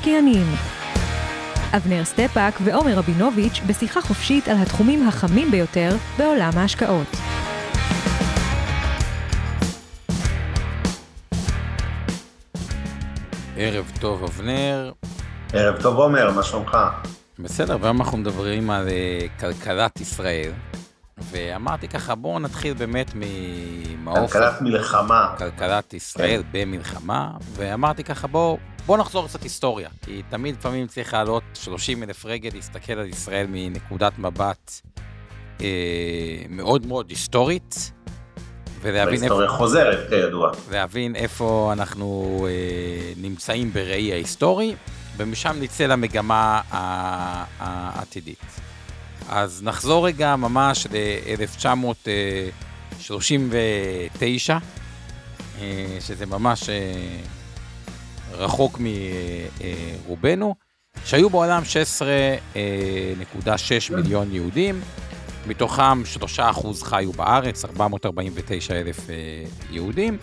המשקיענים אבנר סטפאק ועומר רבינוביץ' בשיחה חופשית על התחומים החמים ביותר בעולם ההשקעות. ערב טוב, אבנר. ערב טוב, עומר, מה שלומך? בסדר, והיום אנחנו מדברים על אה, כלכלת ישראל. ואמרתי ככה, בואו נתחיל באמת ממעוף... כלכלת מלחמה. כלכלת ישראל כן. במלחמה, ואמרתי ככה, בואו בוא נחזור קצת היסטוריה, כי תמיד לפעמים צריך לעלות 30 אלף רגל, להסתכל על ישראל מנקודת מבט אה, מאוד מאוד היסטורית. ולהבין איפה... חוזרת, כידוע. להבין איפה אנחנו אה, נמצאים בראי ההיסטורי, ומשם נצא למגמה העתידית. אז נחזור רגע ממש ל-1939, אה, שזה ממש אה, רחוק מרובנו, שהיו בעולם 16.6 מיליון יהודים, מתוכם 3% חיו בארץ, 449 אלף אה, יהודים,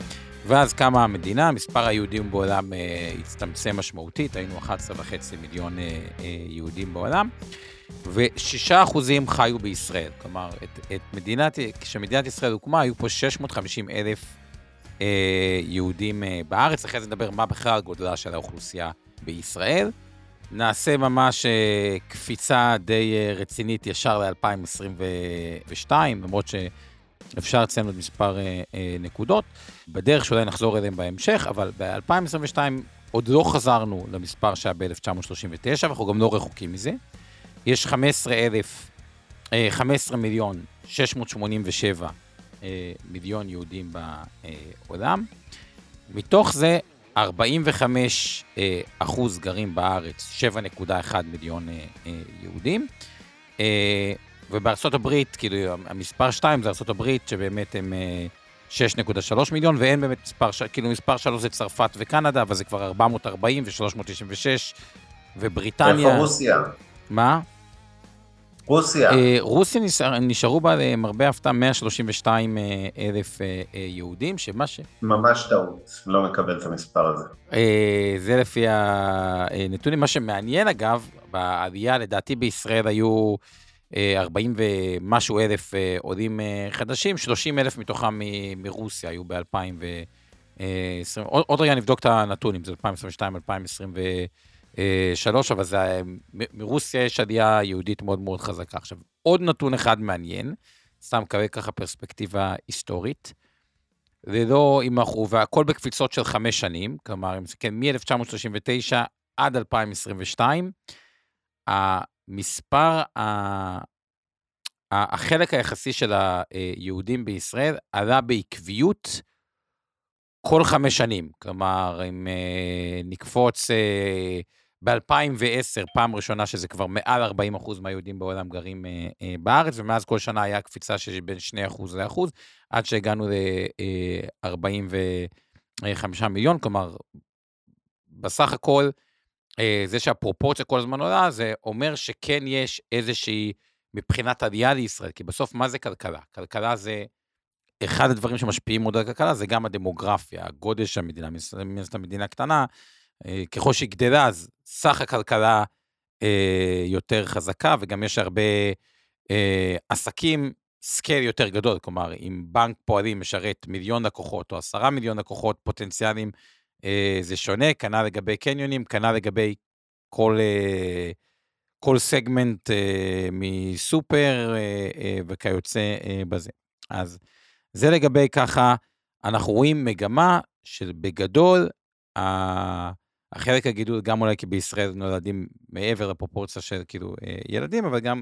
ואז קמה המדינה, מספר היהודים בעולם הצטמצם משמעותית, היינו 11.5 מיליון יהודים בעולם. ושישה אחוזים חיו בישראל. כלומר, את, את מדינת, כשמדינת ישראל הוקמה, היו פה 650 אלף אה, יהודים אה, בארץ. אחרי זה נדבר מה בכלל גודלה של האוכלוסייה בישראל. נעשה ממש אה, קפיצה די אה, רצינית ישר ל-2022, למרות שאפשר לציין עוד מספר אה, אה, נקודות. בדרך שאולי נחזור אליהם בהמשך, אבל ב-2022 עוד לא חזרנו למספר שהיה ב-1939, ואנחנו גם לא רחוקים מזה. יש 15 אלף, 15 אה, מיליון 687 אה, מיליון יהודים בעולם. מתוך זה 45 אה, אחוז גרים בארץ, 7.1 מיליון יהודים. ובארצות הברית, כאילו, המספר 2 זה ארצות הברית, שבאמת הם 6.3 מיליון, ואין באמת מספר, כאילו מספר 3 זה צרפת וקנדה, אבל זה כבר 440 ו-396, ובריטניה... איפה רוסיה? מה? רוסיה. אה, רוסיה נשאר, נשארו בה למרבה הפתעה 132 אה, אלף אה, יהודים, שמה ש... ממש טעות, לא מקבל את המספר הזה. זה לפי הנתונים. מה שמעניין אגב, בעלייה לדעתי בישראל היו 40 ומשהו אלף עולים חדשים, 30 אלף מתוכם מרוסיה היו ב-2020. עוד רגע נבדוק את הנתון, אם זה 2022, 2023. שלוש, אבל זה, מרוסיה יש עלייה יהודית מאוד מאוד חזקה. עכשיו, עוד נתון אחד מעניין, סתם כרגע ככה פרספקטיבה היסטורית. זה לא אם אנחנו, והכל בקפיצות של חמש שנים, כלומר, כן, מ-1939 עד 2022, המספר, החלק היחסי של היהודים בישראל עלה בעקביות כל חמש שנים. כלומר, אם אה, נקפוץ אה, ב-2010, פעם ראשונה שזה כבר מעל 40 אחוז מהיהודים בעולם גרים אה, אה, בארץ, ומאז כל שנה היה קפיצה של בין 2 אחוז ל-1%, עד שהגענו ל-45 אה, מיליון, כלומר, בסך הכל, אה, זה שהפרופורציה כל הזמן עולה, זה אומר שכן יש איזושהי, מבחינת עלייה לישראל, כי בסוף מה זה כלכלה? כלכלה זה... אחד הדברים שמשפיעים מאוד על הכלכלה זה גם הדמוגרפיה, הגודל של המדינה, מן הסתם מדינה קטנה, ככל שהיא גדלה, אז סך הכלכלה אה, יותר חזקה, וגם יש הרבה אה, עסקים, scale יותר גדול. כלומר, אם בנק פועלים משרת מיליון לקוחות או עשרה מיליון לקוחות פוטנציאליים, אה, זה שונה, כנ"ל לגבי קניונים, כנ"ל לגבי כל, אה, כל סגמנט אה, מסופר אה, אה, וכיוצא אה, בזה. אז זה לגבי ככה, אנחנו רואים מגמה של בגדול, החלק הגידול, גם אולי כי בישראל נולדים מעבר לפרופורציה של כאילו אה, ילדים, אבל גם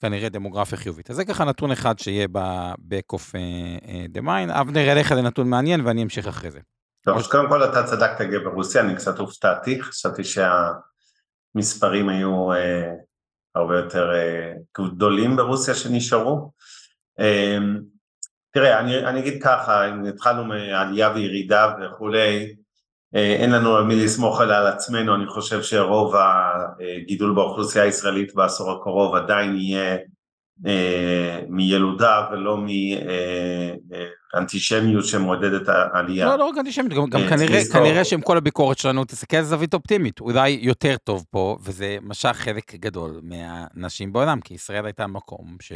כנראה דמוגרפיה חיובית. אז זה ככה נתון אחד שיהיה ב-back of אה, אה, the mind. אבנר, אליך זה נתון מעניין ואני אמשיך אחרי זה. טוב, אז קודם כל אתה צדקת ברוסיה, אני קצת הופתעתי, חשבתי שהמספרים היו אה, הרבה יותר אה, גדולים ברוסיה שנשארו. אה, תראה, אני, אני אגיד ככה, אם התחלנו מעלייה וירידה וכולי, אין לנו על מי לסמוך אלא על עצמנו, אני חושב שרוב הגידול באוכלוסייה הישראלית בעשור הקרוב עדיין יהיה אה, מילודה ולא מאנטישמיות שמעודדת העלייה. לא, לא רק אנטישמיות, גם, גם כנראה, כנראה שעם כל הביקורת שלנו תסתכל על זווית אופטימית, אולי יותר טוב פה, וזה משך חלק גדול מהנשים בעולם, כי ישראל הייתה מקום ש...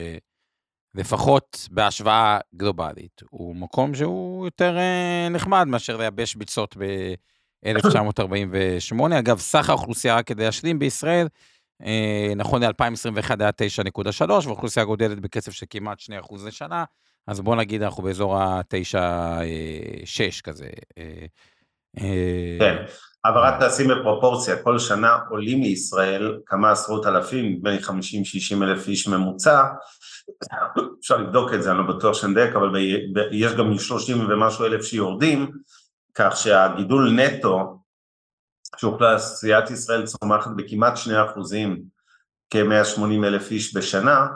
לפחות בהשוואה גלובלית, הוא מקום שהוא יותר אה, נחמד מאשר לייבש ביצות ב-1948. אגב, סך האוכלוסייה, רק כדי להשלים, בישראל, אה, נכון ל-2021 היה 9.3, והאוכלוסייה גודלת בקצב של כמעט 2% לשנה, אז בוא נגיד אנחנו באזור ה-9.6 כזה. אה, אה, כן, אבל רק תשים בפרופורציה, כל שנה עולים מישראל כמה עשרות אלפים, נדמה לי 50-60 אלף איש ממוצע, אפשר לבדוק את זה, אני לא בטוח שנדייק, אבל יש גם 30 ומשהו אלף שיורדים, כך שהגידול נטו שאוכלוסיית ישראל צומחת בכמעט 2 אחוזים, כ-180 אלף איש בשנה,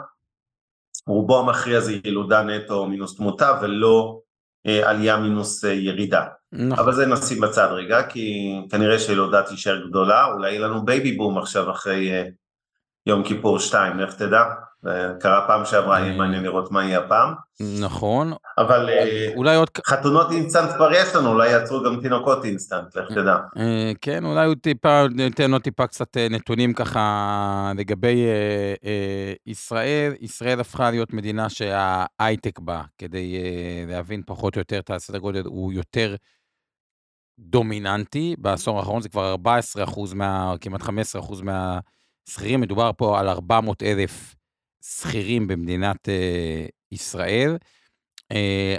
רובו המכריע זה ילודה נטו מינוס תמותה ולא אה, עלייה מינוס אה, ירידה. נכון. אבל זה נשים בצד רגע, כי כנראה שילודה תישאר גדולה, אולי יהיה לנו בייבי בום עכשיו אחרי אה, יום כיפור 2, לך תדע. קרה פעם שעברה, יהיה מעניין לראות מה יהיה הפעם. נכון. אבל אה, אולי עוד... חתונות אינסטנט כבר יש לנו, אולי ייווצרו גם תינוקות אינסטנט, לך תדע. אה, כן, אולי הוא טיפה, ניתן לו טיפה קצת אה, נתונים ככה לגבי ישראל. ישראל הפכה להיות מדינה שההייטק בה, כדי להבין פחות או יותר את הסדר גודל, הוא יותר דומיננטי. בעשור האחרון זה כבר 14 אחוז, כמעט 15 אחוז מהשכירים. מדובר פה על 400 אלף. שכירים במדינת uh, ישראל. Uh,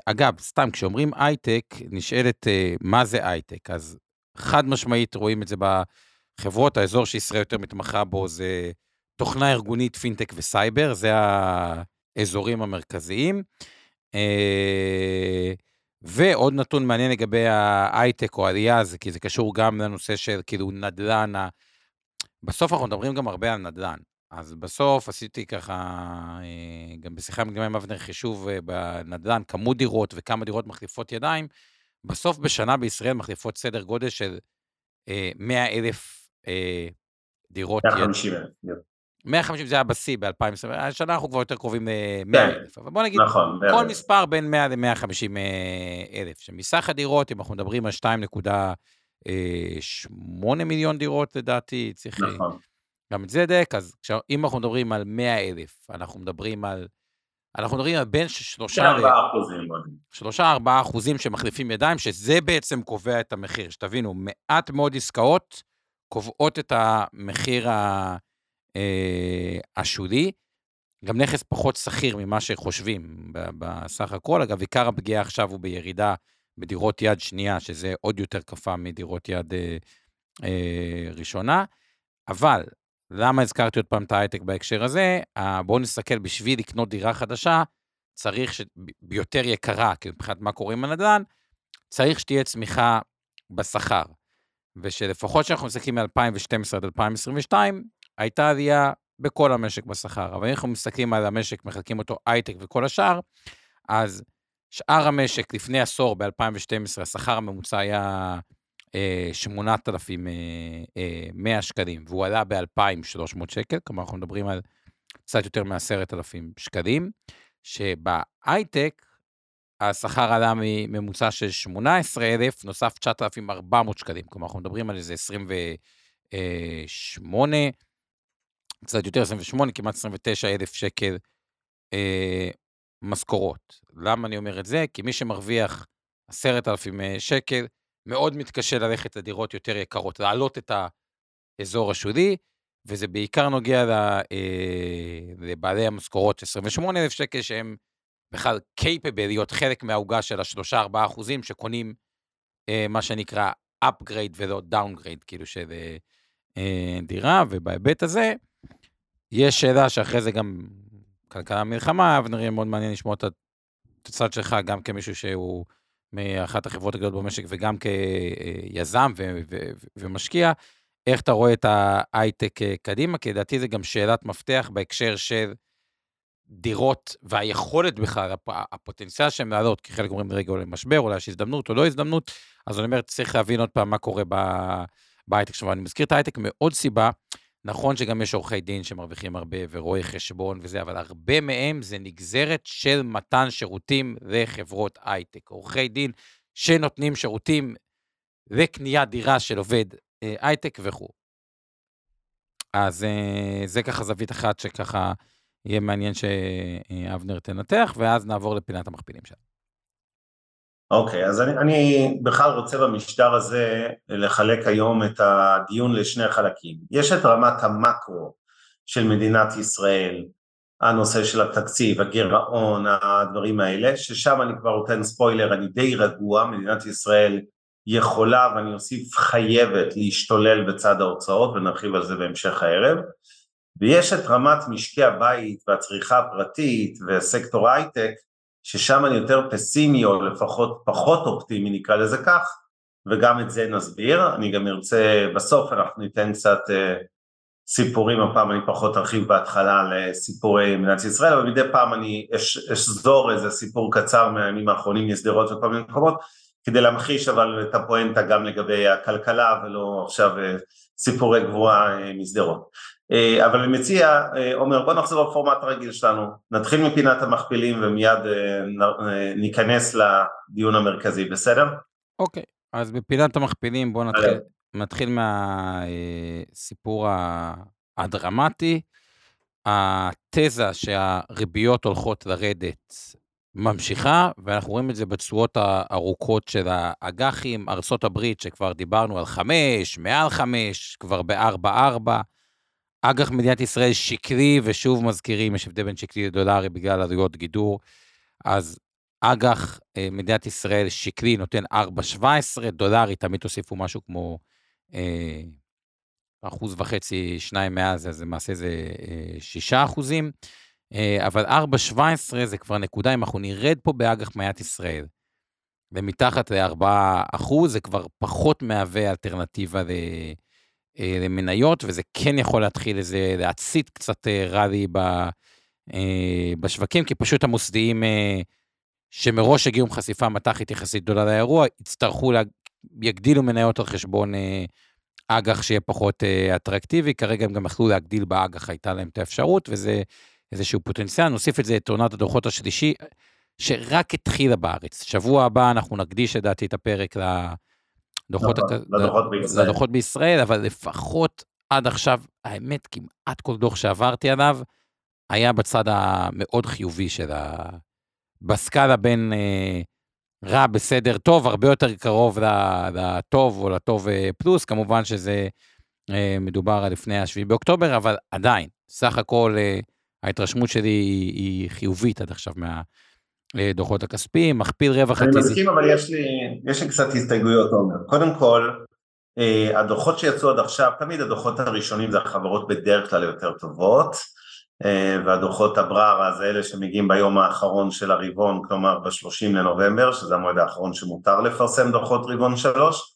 אגב, סתם, כשאומרים הייטק, נשאלת uh, מה זה הייטק. אז חד משמעית רואים את זה בחברות, האזור שישראל יותר מתמחה בו זה תוכנה ארגונית, פינטק וסייבר, זה האזורים המרכזיים. Uh, ועוד נתון מעניין לגבי ההייטק או העלייה, זה כי זה קשור גם לנושא של כאילו נדל"ן, בסוף אנחנו מדברים גם הרבה על נדל"ן. אז בסוף עשיתי ככה, אה, גם בשיחה מקדימה עם אבנר חישוב אה, בנדל"ן, כמות דירות וכמה דירות מחליפות ידיים, בסוף בשנה בישראל מחליפות סדר גודל של 100 אה, אלף דירות. 150 אלף. 150 זה היה בשיא ב-2020, השנה אנחנו כבר יותר קרובים ל-100 כן. אלף, אבל בוא נגיד, נכון, כל מספר בין 100 ל-150 אלף, שמסך הדירות, אם אנחנו מדברים על 2.8 מיליון דירות לדעתי, צריך... נכון. גם את זה דק, אז אם אנחנו מדברים על 100 אלף, אנחנו מדברים על... אנחנו מדברים על בין שלושה... ארבעה אחוזים. שלושה, ארבעה אחוזים שמחליפים ידיים, שזה בעצם קובע את המחיר. שתבינו, מעט מאוד עסקאות קובעות את המחיר ה, אה, השולי. גם נכס פחות שכיר ממה שחושבים בסך הכל. אגב, עיקר הפגיעה עכשיו הוא בירידה בדירות יד שנייה, שזה עוד יותר קפה מדירות יד אה, אה, ראשונה. אבל למה הזכרתי עוד פעם את ההייטק בהקשר הזה? בואו נסתכל, בשביל לקנות דירה חדשה, צריך, ש... ביותר יקרה, כי מבחינת מה קורה עם הנדל"ן, צריך שתהיה צמיחה בשכר. ושלפחות כשאנחנו מסתכלים מ-2012 עד 2022, הייתה עלייה בכל המשק בשכר. אבל אם אנחנו מסתכלים על המשק, מחלקים אותו הייטק וכל השאר, אז שאר המשק לפני עשור, ב-2012, השכר הממוצע היה 8,100 שקלים, והוא עלה ב-2,300 שקל, כלומר אנחנו מדברים על קצת יותר מ-10,000 שקלים, שבהייטק השכר עלה מממוצע של 18,000, נוסף 9,400 שקלים, כלומר אנחנו מדברים על איזה 28, קצת יותר 28, כמעט 29,000 שקל אה, משכורות. למה אני אומר את זה? כי מי שמרוויח 10,000 שקל, מאוד מתקשה ללכת לדירות יותר יקרות, להעלות את האזור השולי, וזה בעיקר נוגע אה, לבעלי המשכורות 28,000 שקל, שהם בכלל capable להיות חלק מהעוגה של ה-3-4 אחוזים, שקונים אה, מה שנקרא upgrade ולא downgrade, כאילו של אה, דירה, ובהיבט הזה, יש שאלה שאחרי זה גם כלכלה מלחמה, אבל נראה מאוד מעניין לשמוע את הצד שלך, גם כמישהו שהוא מאחת החברות הגדולות במשק וגם כיזם ו- ו- ומשקיע, איך אתה רואה את ההייטק קדימה? כי לדעתי זה גם שאלת מפתח בהקשר של דירות והיכולת בכלל, הפוטנציאל שהן לעלות, כי חלק אומרים רגע אולי משבר, אולי יש הזדמנות או לא הזדמנות, אז אני אומר, צריך להבין עוד פעם מה קורה בהייטק. עכשיו, אני מזכיר את ההייטק מעוד סיבה, נכון שגם יש עורכי דין שמרוויחים הרבה ורואי חשבון וזה, אבל הרבה מהם זה נגזרת של מתן שירותים לחברות הייטק. עורכי דין שנותנים שירותים לקניית דירה של עובד אה, הייטק וכו'. אז אה, זה ככה זווית אחת שככה יהיה מעניין שאבנר תנתח, ואז נעבור לפינת המכפילים שלנו. אוקיי, okay, אז אני, אני בכלל רוצה במשטר הזה לחלק היום את הדיון לשני חלקים. יש את רמת המקרו של מדינת ישראל, הנושא של התקציב, הגירעון, הדברים האלה, ששם אני כבר נותן ספוילר, אני די רגוע, מדינת ישראל יכולה ואני אוסיף חייבת להשתולל בצד ההוצאות ונרחיב על זה בהמשך הערב. ויש את רמת משקי הבית והצריכה הפרטית וסקטור הייטק, ששם אני יותר פסימי או לפחות פחות אופטימי נקרא לזה כך, וגם את זה נסביר. אני גם ארצה, בסוף אנחנו ניתן קצת uh, סיפורים, הפעם אני פחות ארחיב בהתחלה לסיפורי מדינת ישראל, אבל מדי פעם אני אשזור איזה סיפור קצר מהימים האחרונים משדרות וכל מיני מקומות, כדי להמחיש אבל את הפואנטה גם לגבי הכלכלה ולא עכשיו uh, סיפורי גבוהה uh, משדרות. אה, אבל אני מציע, אה, עומר, בוא נחזור לפורמט הרגיל שלנו, נתחיל מפינת המכפילים ומיד אה, ניכנס לדיון המרכזי, בסדר? אוקיי, okay, אז בפינת המכפילים בואו נתחיל, נתחיל מהסיפור הדרמטי. התזה שהריביות הולכות לרדת ממשיכה, ואנחנו רואים את זה בתשואות הארוכות של האג"חים, ארה"ב שכבר דיברנו על חמש, מעל חמש, כבר בארבע-ארבע. אג"ח מדינת ישראל שקרי, ושוב מזכירים, יש הבדל בין שקרי לדולרי בגלל עלויות גידור, אז אג"ח אה, מדינת ישראל שקרי נותן 4.17, דולרי תמיד תוסיפו משהו כמו אה, אחוז וחצי, שניים מאז, אז למעשה זה אה, שישה אחוזים, אה, אבל 4.17 זה כבר נקודה, אם אנחנו נרד פה באג"ח מדינת ישראל, ומתחת ל-4 אחוז, זה כבר פחות מהווה אלטרנטיבה ל... אה, למניות, וזה כן יכול להתחיל איזה, להצית קצת אה, ראלי ב, אה, בשווקים, כי פשוט המוסדיים שמראש הגיעו עם חשיפה מתחת יחסית גדולה לאירוע, יצטרכו, לה, יגדילו מניות על חשבון אג"ח שיהיה פחות אטרקטיבי, כרגע הם גם יכלו להגדיל באג"ח, הייתה להם את האפשרות, וזה איזשהו פוטנציאל. נוסיף את זה את עונת הדוחות השלישי, שרק התחילה בארץ. שבוע הבא אנחנו נקדיש לדעתי את הפרק ל... דוחות, נכון, לדוחות, בישראל. לדוחות בישראל, אבל לפחות עד עכשיו, האמת, כמעט כל דוח שעברתי עליו, היה בצד המאוד חיובי של ה... בסקאלה בין אה, רע, בסדר, טוב, הרבה יותר קרוב לטוב או לטוב אה, פלוס, כמובן שזה אה, מדובר על לפני ה-7 באוקטובר, אבל עדיין, סך הכל אה, ההתרשמות שלי היא, היא חיובית עד עכשיו מה... דוחות הכספיים, מכפיל רווח. אני מסכים, אבל יש לי, יש לי קצת הסתייגויות, עומר. קודם כל, אה, הדוחות שיצאו עד עכשיו, תמיד הדוחות הראשונים זה החברות בדרך כלל יותר טובות, אה, והדוחות הבררה זה אלה שמגיעים ביום האחרון של הרבעון, כלומר ב-30 לנובמבר, שזה המועד האחרון שמותר לפרסם דוחות רבעון שלוש,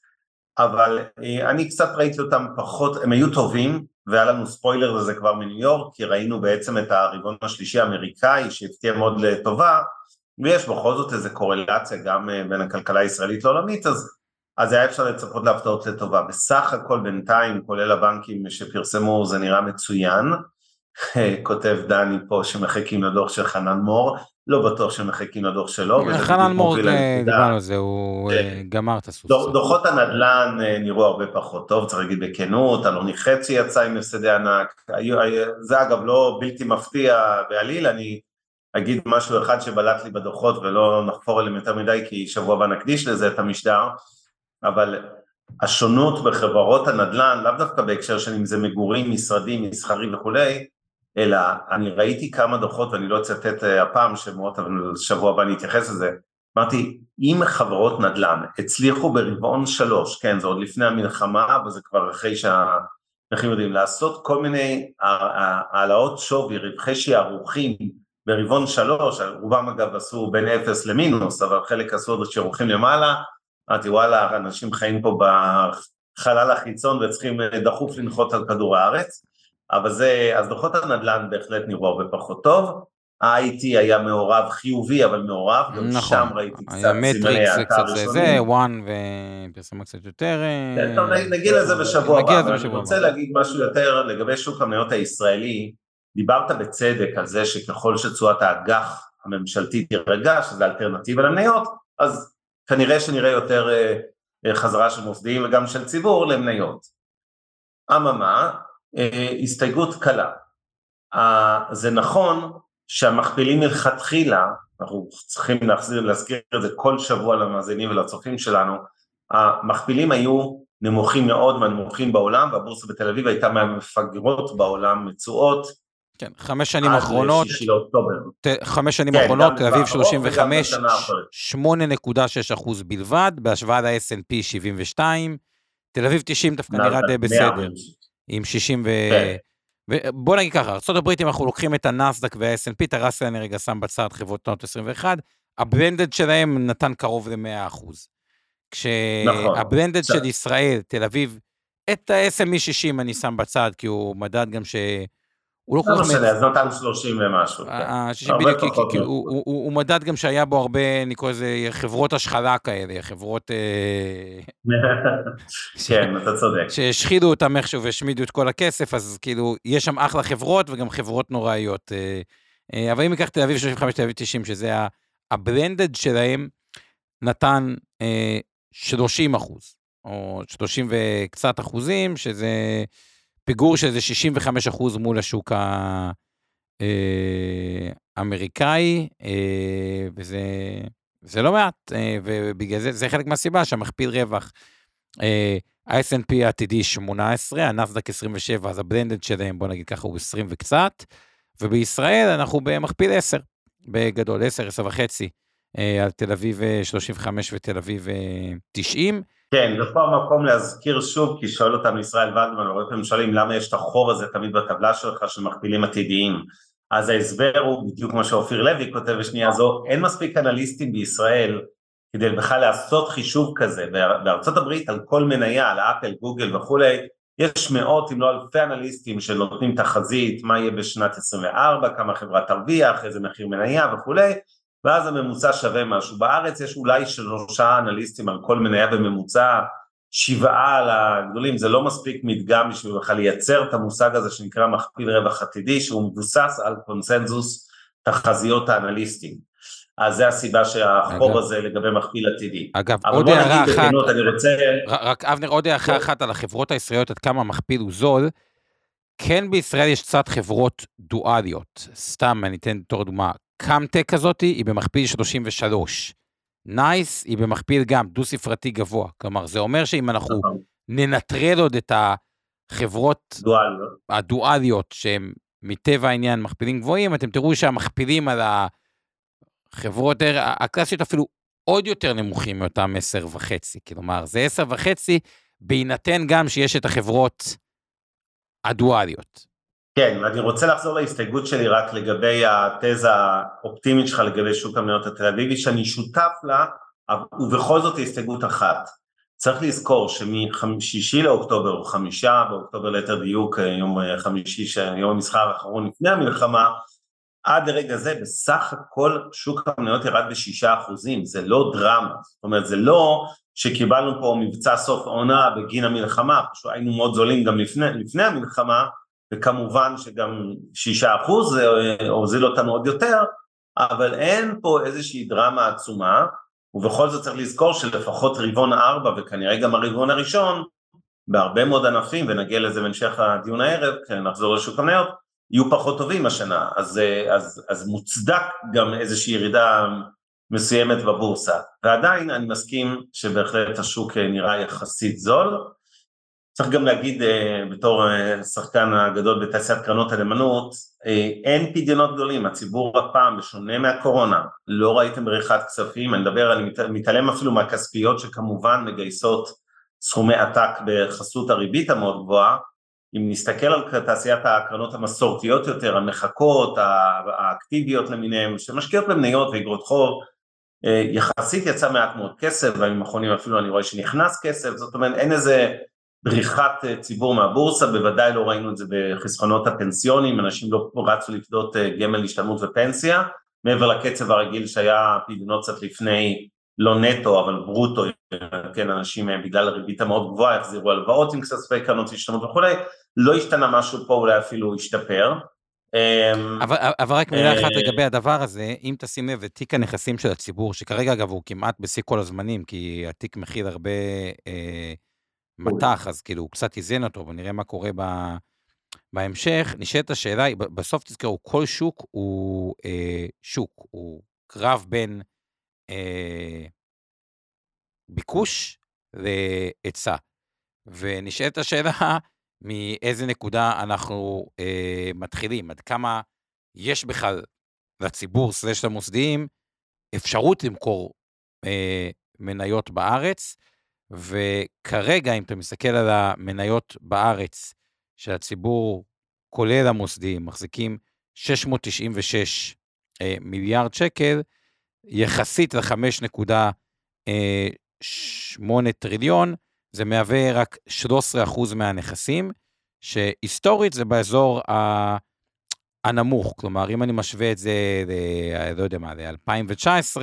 אבל אה, אני קצת ראיתי אותם פחות, הם היו טובים, והיה לנו ספוילר לזה כבר מניו יורק, כי ראינו בעצם את הרבעון השלישי האמריקאי שהפתיע מאוד לטובה, ויש בכל זאת איזו קורלציה גם אה, בין הכלכלה הישראלית לעולמית, אז, אז היה אפשר לצפות להפתעות לטובה. בסך הכל בינתיים, כולל הבנקים שפרסמו, זה נראה מצוין. כותב דני פה שמחכים לדוח של חנן מור, לא בטוח שמחכים לדוח שלו. חנן מור, דיברנו על זה, הוא אה, כן. גמר את הסוס. דוחות הנדל"ן אה, נראו הרבה פחות טוב, צריך להגיד בכנות, אלוני חצי יצא עם הפסדי ענק, זה אגב לא בלתי מפתיע בעליל, אני אגיד משהו אחד שבלט לי בדוחות ולא נחפור עליהם יותר מדי כי שבוע הבא נקדיש לזה את המשדר, אבל השונות בחברות הנדל"ן, לאו דווקא בהקשר של אם זה מגורים, משרדים, מסחרים וכולי, אלא אני ראיתי כמה דוחות ואני לא אצטט אה, הפעם שמות, אבל שבוע הבא אני אתייחס לזה, אמרתי, אם חברות נדל"ן הצליחו ברבעון שלוש, כן, זה עוד לפני המלחמה, אבל זה כבר אחרי שה... אנחנו יודעים, לעשות כל מיני העלאות שווי, רווחי שערוכים ברבעון שלוש, רובם אגב עשו בין אפס למינוס, אבל חלק עשו עוד שירוכים למעלה, אמרתי וואלה, אנשים חיים פה בחלל החיצון וצריכים דחוף לנחות על כדור הארץ, אבל זה, אז דוחות הנדל"ן בהחלט נראו הרבה פחות טוב, ה-IT היה מעורב חיובי אבל מעורב, גם נכון. שם ראיתי קצת סימני האתר ראשונים. זה, וואן ופרסמה קצת יותר... כן, טוב, נגיע לזה בשבוע הבא, אבל אני רוצה להגיד משהו יותר לגבי שוק המניות הישראלי, דיברת בצדק על זה שככל שתשואת האג"ח הממשלתית תירגע, שזה אלטרנטיבה למניות, אז כנראה שנראה יותר אה, חזרה של מוסדיים וגם של ציבור למניות. אממה, אה, הסתייגות קלה. זה נכון שהמכפילים מלכתחילה, אנחנו צריכים להחזיר, להזכיר את זה כל שבוע למאזינים ולצופים שלנו, המכפילים היו נמוכים מאוד מהנמוכים בעולם והבורסה בתל אביב הייתה מהמפגרות בעולם מצואות. כן, חמש שנים אחרונות, חמש שנים כן, אחרונות, תל אביב 35, 8.6 אחוז בלבד, בהשוואה ל-S&P 72, תל אביב 90 דווקא נראה די בסדר, עם 60 ו... כן. ובוא נגיד ככה, ארה"ב אם אנחנו לוקחים את הנסדק וה-S&P, את הרסל אני רגע שם בצד חברות טונות 21, הבלנדד שלהם נתן קרוב ל-100%. כשהבלנדד נכון. של ישראל, תל אביב, את ה-SME 60 אני שם בצד, כי הוא מדד גם ש... הוא לא כל כך... לא משנה, אז נתן 30 ומשהו. כן. הרבה פחות. הוא מדד גם שהיה בו הרבה, נקרא לזה, חברות השחלה כאלה, חברות... אה, כן, אתה צודק. שהשחידו אותם איכשהו והשמידו את כל הכסף, אז כאילו, יש שם אחלה חברות וגם חברות נוראיות. אה, אה, אבל אם ניקח תל אביב 35, תל אביב 90, שזה הבלנדד שלהם, נתן 30 אחוז, או 30 וקצת אחוזים, שזה... פיגור של איזה 65 אחוז מול השוק האמריקאי, אה, אה, וזה, זה לא מעט, אה, ובגלל זה, זה חלק מהסיבה שהמכפיל רווח. ה-S&P העתידי 18, הנסדק 27, אז הבלנדד שלהם, בוא נגיד ככה, הוא 20 וקצת, ובישראל אנחנו במכפיל 10, בגדול, 10, 10 וחצי, על תל אביב 35 ותל אביב 90. כן, זה פה המקום להזכיר שוב, כי שואל אותנו ישראל ולדמן, הרבה פעמים שואלים למה יש את החור הזה תמיד בטבלה שלך של מכפילים עתידיים. אז ההסבר הוא בדיוק כמו שאופיר לוי כותב בשנייה זו, אין מספיק אנליסטים בישראל כדי בכלל לעשות חישוב כזה. בארצות הברית על כל מניה, על אפל, גוגל וכולי, יש מאות אם לא אלפי אנליסטים שנותנים תחזית, מה יהיה בשנת 24, כמה חברה תרוויח, איזה מחיר מניה וכולי, ואז הממוצע שווה משהו. בארץ יש אולי שלושה אנליסטים על כל מניה בממוצע, שבעה על הגדולים, זה לא מספיק מדגם בשביל בכלל לייצר את המושג הזה שנקרא מכפיל רווח עתידי, שהוא מבוסס על קונסנזוס תחזיות האנליסטים. אז זה הסיבה שהחור אגב, הזה לגבי מכפיל עתידי. אגב, עוד הערה אחת, בכנות, אני רוצה... רק אבנר, עוד הערה אחת על החברות הישראליות, עד כמה המכפיל הוא זול. כן בישראל יש קצת חברות דואליות, סתם אני אתן בתור דוגמה, קמטק כזאת היא במכפיל 33. נייס היא במכפיל גם דו-ספרתי גבוה. כלומר, זה אומר שאם אנחנו נכון. ננטרל עוד את החברות דואליות. הדואליות, שהן מטבע העניין מכפילים גבוהים, אתם תראו שהמכפילים על החברות הקלאסיות אפילו עוד יותר נמוכים מאותם 10 וחצי. כלומר, זה 10 וחצי, בהינתן גם שיש את החברות הדואליות. כן, ואני רוצה לחזור להסתייגות שלי רק לגבי התזה האופטימית שלך לגבי שוק המניות התל אביבי, שאני שותף לה, ובכל זאת הסתייגות אחת. צריך לזכור שמשישי לאוקטובר, או חמישה באוקטובר ליתר דיוק, יום חמישי, יום המסחר האחרון לפני המלחמה, עד לרגע זה בסך הכל שוק המניות ירד בשישה אחוזים, זה לא דרמה, זאת אומרת זה לא שקיבלנו פה מבצע סוף עונה בגין המלחמה, פשוט היינו מאוד זולים גם לפני, לפני המלחמה, וכמובן שגם שישה אחוז הוזיל אותנו עוד יותר, אבל אין פה איזושהי דרמה עצומה, ובכל זאת צריך לזכור שלפחות רבעון ארבע וכנראה גם הרבעון הראשון, בהרבה מאוד ענפים, ונגיע לזה בהמשך הדיון הערב, כשנחזור לשוק המניות, יהיו פחות טובים השנה, אז, אז, אז מוצדק גם איזושהי ירידה מסוימת בבורסה. ועדיין אני מסכים שבהחלט השוק נראה יחסית זול, צריך גם להגיד אה, בתור אה, שחקן הגדול בתעשיית קרנות הנאמנות, אה, אין פדיונות גדולים, הציבור הפעם, בשונה מהקורונה, לא ראיתם בריחת כספים, אני מדבר, אני מתעלם אפילו מהכספיות שכמובן מגייסות סכומי עתק בחסות הריבית המאוד גבוהה, אם נסתכל על תעשיית הקרנות המסורתיות יותר, המחקות, האקטיביות למיניהן, שמשקיעות במניות ואגרות חוב, יחסית יצא מעט מאוד כסף, האחרונים אפילו אני רואה שנכנס כסף, זאת אומרת אין איזה בריחת אה, ציבור מהבורסה, בוודאי לא ראינו את זה בחסכונות הפנסיונים, אנשים לא רצו לפדות אה, גמל השתלמות ופנסיה, מעבר לקצב הרגיל שהיה פדיונות קצת לפני, לא נטו אבל ברוטו, כן, אנשים בגלל הריבית המאוד גבוהה החזירו הלוואות עם כספי קרנות השתלמות וכולי, לא השתנה משהו פה, אולי אפילו השתפר. אמ, אבל, אבל רק מילה אחת אה, לגבי הדבר הזה, אם תשים לב, תיק הנכסים של הציבור, שכרגע אגב הוא כמעט בשיא כל הזמנים, כי התיק מכיל הרבה אה, מטח, אז כאילו הוא קצת איזן אותו, ונראה מה קורה ב, בהמשך. נשאלת השאלה, בסוף תזכרו, כל שוק הוא אה, שוק, הוא קרב בין אה, ביקוש להיצע. ונשאלת השאלה, מאיזה נקודה אנחנו אה, מתחילים, עד כמה יש בכלל לציבור סלש למוסדיים אפשרות למכור אה, מניות בארץ, וכרגע, אם אתה מסתכל על המניות בארץ של הציבור, כולל המוסדיים, מחזיקים 696 אה, מיליארד שקל, יחסית ל-5.8 אה, טריליון, זה מהווה רק 13% מהנכסים, שהיסטורית זה באזור הנמוך. כלומר, אם אני משווה את זה, ל, לא יודע מה, ל-2019,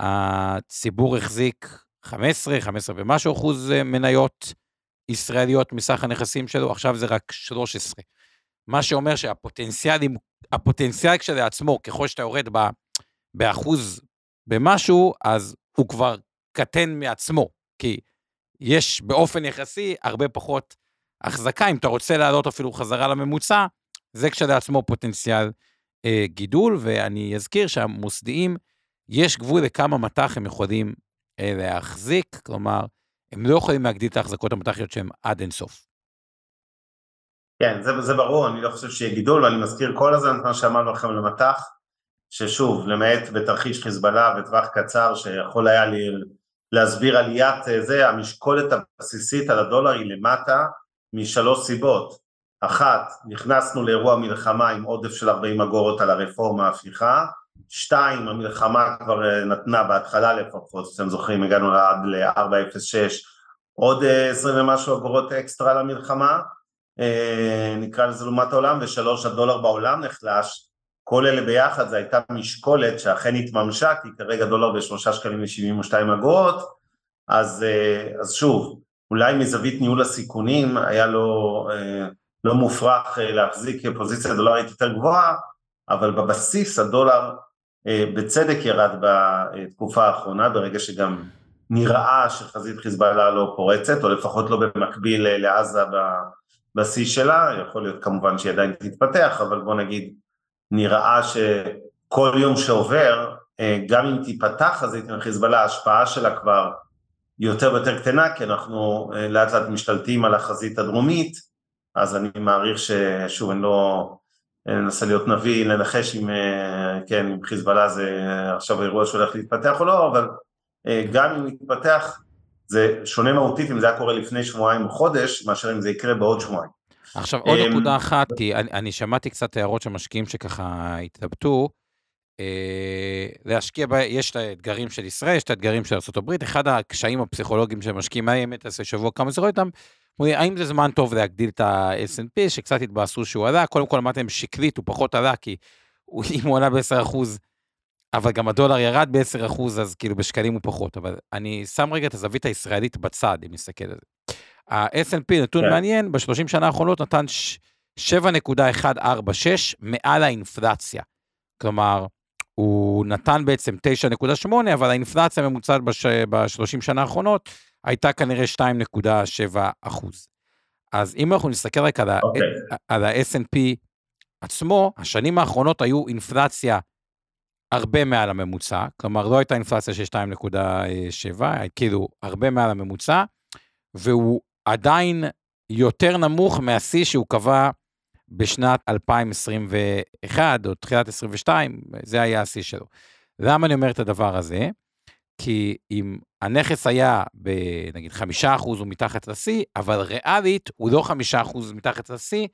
הציבור החזיק 15, 15 ומשהו אחוז מניות ישראליות מסך הנכסים שלו, עכשיו זה רק 13. מה שאומר שהפוטנציאל הפוטנציאל כשלעצמו, ככל שאתה יורד ב, באחוז במשהו, אז הוא כבר קטן מעצמו. כי יש באופן יחסי הרבה פחות החזקה, אם אתה רוצה לעלות אפילו חזרה לממוצע, זה כשלעצמו פוטנציאל אה, גידול, ואני אזכיר שהמוסדיים, יש גבול לכמה מטח הם יכולים אה, להחזיק, כלומר, הם לא יכולים להגדיל את ההחזקות המטחיות שהם עד אינסוף. כן, זה, זה ברור, אני לא חושב שיהיה גידול, ואני מזכיר כל הזמן את מה שאמרנו לכם למטח, ששוב, למעט בתרחיש חיזבאללה בטווח קצר, שיכול היה לי להסביר עליית אה, זה, המשקולת הבסיסית על הדולר היא למטה משלוש סיבות. אחת, נכנסנו לאירוע מלחמה עם עודף של 40 אגורות על הרפורמה ההפיכה, שתיים, המלחמה כבר אה, נתנה בהתחלה לפחות, אתם זוכרים, הגענו עד ל-406, עוד 20 אה, ומשהו אגורות אקסטרה למלחמה, נקרא לזה לעומת העולם, ושלוש, הדולר בעולם נחלש, כל אלה ביחד זה הייתה משקולת שאכן התממשה, כי כרגע דולר בשלושה שקלים ושבעים ושתיים אגורות, אז, אה, אז שוב, אולי מזווית ניהול הסיכונים היה לו אה, לא מופרך אה, להחזיק פוזיציה דולרית יותר גבוהה, אבל בבסיס הדולר בצדק ירד בתקופה האחרונה, ברגע שגם נראה שחזית חיזבאללה לא פורצת, או לפחות לא במקביל לעזה בשיא שלה, יכול להיות כמובן שהיא עדיין תתפתח, אבל בוא נגיד נראה שכל יום שעובר, אה, גם אם תיפתח חזית עם חיזבאללה, ההשפעה שלה כבר יותר ויותר קטנה, כי אנחנו אה, לאט לאט משתלטים על החזית הדרומית, אז אני מעריך ששוב, אני לא אנסה להיות נביא, לנחש אם, אה, כן, אם חיזבאללה זה עכשיו אירוע שהולך להתפתח או לא, אבל גם אם יתפתח, זה שונה מהותית אם זה היה קורה לפני שבועיים או חודש, מאשר אם זה יקרה בעוד שבועיים. עכשיו, עוד אמ, נקודה אחת, כי אני, אני שמעתי קצת הערות של משקיעים שככה התלבטו. אה, להשקיע, ב... יש את האתגרים של ישראל, יש את האתגרים של ארה"ב, אחד הקשיים הפסיכולוגיים של משקיעים, האמת, עשה שבוע כמה רואה אותם, האם זה זמן טוב להגדיל את ה snp שקצת התבאסו שהוא עלה, קודם כל אמרתם שקלית, הוא פחות עלה, כי הוא, אם הוא עלה ב-10%, אבל גם הדולר ירד ב-10%, אז כאילו בשקלים הוא פחות, אבל אני שם רגע את הזווית הישראלית בצד, אם נסתכל על זה. ה-S&P, נתון כן. מעניין, ב-30 שנה האחרונות נתן 7.146 מעל האינפלציה. כלומר, הוא נתן בעצם 9.8, אבל האינפלציה הממוצעת בש... ב-30 שנה האחרונות הייתה כנראה 2.7 אחוז. אז אם אנחנו נסתכל רק על, okay. אוקיי. על ה-S&P עצמו, השנים האחרונות היו אינפלציה הרבה מעל הממוצע, כלומר לא הייתה אינפלציה של 2.7, כאילו הרבה מעל הממוצע, והוא עדיין יותר נמוך מהשיא שהוא קבע בשנת 2021 או תחילת 22, זה היה השיא שלו. למה אני אומר את הדבר הזה? כי אם הנכס היה בנגיד חמישה אחוז הוא מתחת לשיא, אבל ריאלית הוא לא חמישה אחוז מתחת לשיא,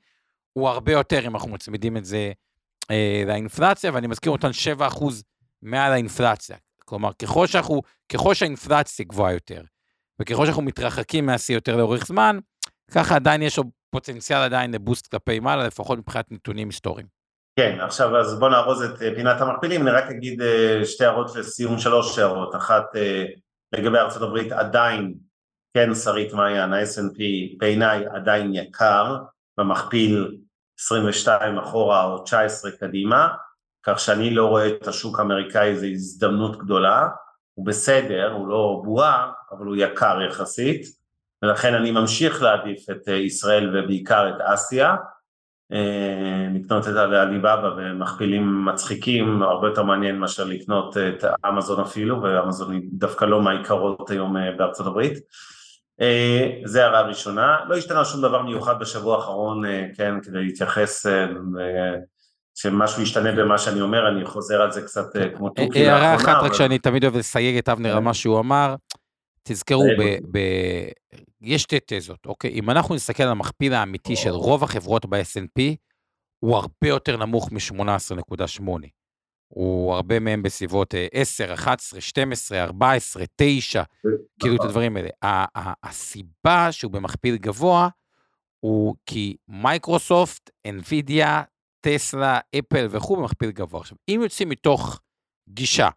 הוא הרבה יותר אם אנחנו מצמידים את זה אה, לאינפלציה, ואני מזכיר אותן שבע אחוז מעל האינפלציה. כלומר, ככל שאנחנו, ככל שהאינפלציה גבוהה יותר, וככל שאנחנו מתרחקים מהשיא יותר לאורך זמן, ככה עדיין יש לו פוטנציאל עדיין לבוסט כלפי מעלה, לפחות מבחינת נתונים היסטוריים. כן, עכשיו אז בוא נארוז את אה, פינת המכפילים, אני רק אגיד אה, שתי הערות לסיום, שלוש הערות, אחת אה, לגבי ארצות הברית עדיין, כן שרית מעיין, ה-S&P בעיניי עדיין יקר, במכפיל 22 אחורה או 19 קדימה, כך שאני לא רואה את השוק האמריקאי איזו הזדמנות גדולה, הוא בסדר, הוא לא בועה, אבל הוא יקר יחסית, ולכן אני ממשיך להעדיף את ישראל ובעיקר את אסיה, אה, לקנות את הליבאבא במכפילים מצחיקים, הרבה יותר מעניין מאשר לקנות את אמזון אפילו, ואמזון היא דווקא לא מהעיקרות היום אה, בארצות הברית. אה, זה הערה ראשונה, לא השתנה שום דבר מיוחד בשבוע האחרון, כן, כדי להתייחס, שמשהו ישתנה במה שאני אומר, אני חוזר על זה קצת כמו תוכי לאחרונה. הערה אחת, רק שאני תמיד אוהב לסייג את אבנר על מה שהוא אמר, תזכרו, ב, ב, יש שתי תזות, אוקיי? אם אנחנו נסתכל על המכפיל האמיתי של רוב החברות ב snp הוא הרבה יותר נמוך מ-18.8. הוא הרבה מהם בסביבות 10, 11, 12, 14, 9, כאילו את הדברים האלה. הסיבה שהוא במכפיל גבוה, הוא כי מייקרוסופט, אנווידיה, טסלה, אפל וכו' במכפיל גבוה. עכשיו, אם יוצאים מתוך גישה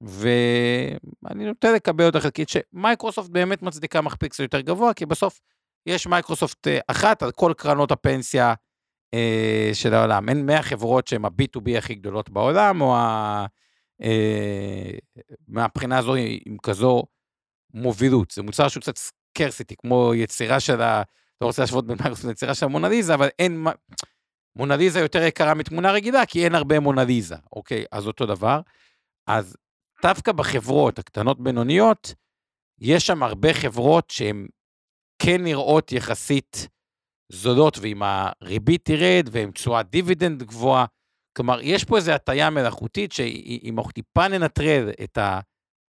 ואני נוטה לקבל אותה חלקית שמייקרוסופט באמת מצדיקה מכפיל קצת יותר גבוה, כי בסוף יש מייקרוסופט אה, אחת על כל קרנות הפנסיה אה, של העולם. אין 100 חברות שהן ה-B2B הכי גדולות בעולם, או ה... אה, מהבחינה הזו עם כזו מובילות. זה מוצר שהוא קצת scarcity, כמו יצירה של ה... לא רוצה להשוות בין מייקרוסופט ליצירה של המונליזה, אבל אין... מונליזה יותר יקרה מתמונה רגילה, כי אין הרבה מונליזה, אוקיי? אז אותו דבר. אז דווקא בחברות הקטנות-בינוניות, יש שם הרבה חברות שהן כן נראות יחסית זולות, ואם הריבית תרד, ועם תשואת דיבידנד גבוהה, כלומר, יש פה איזו הטיה מלאכותית, שאם אנחנו טיפה ננטרל את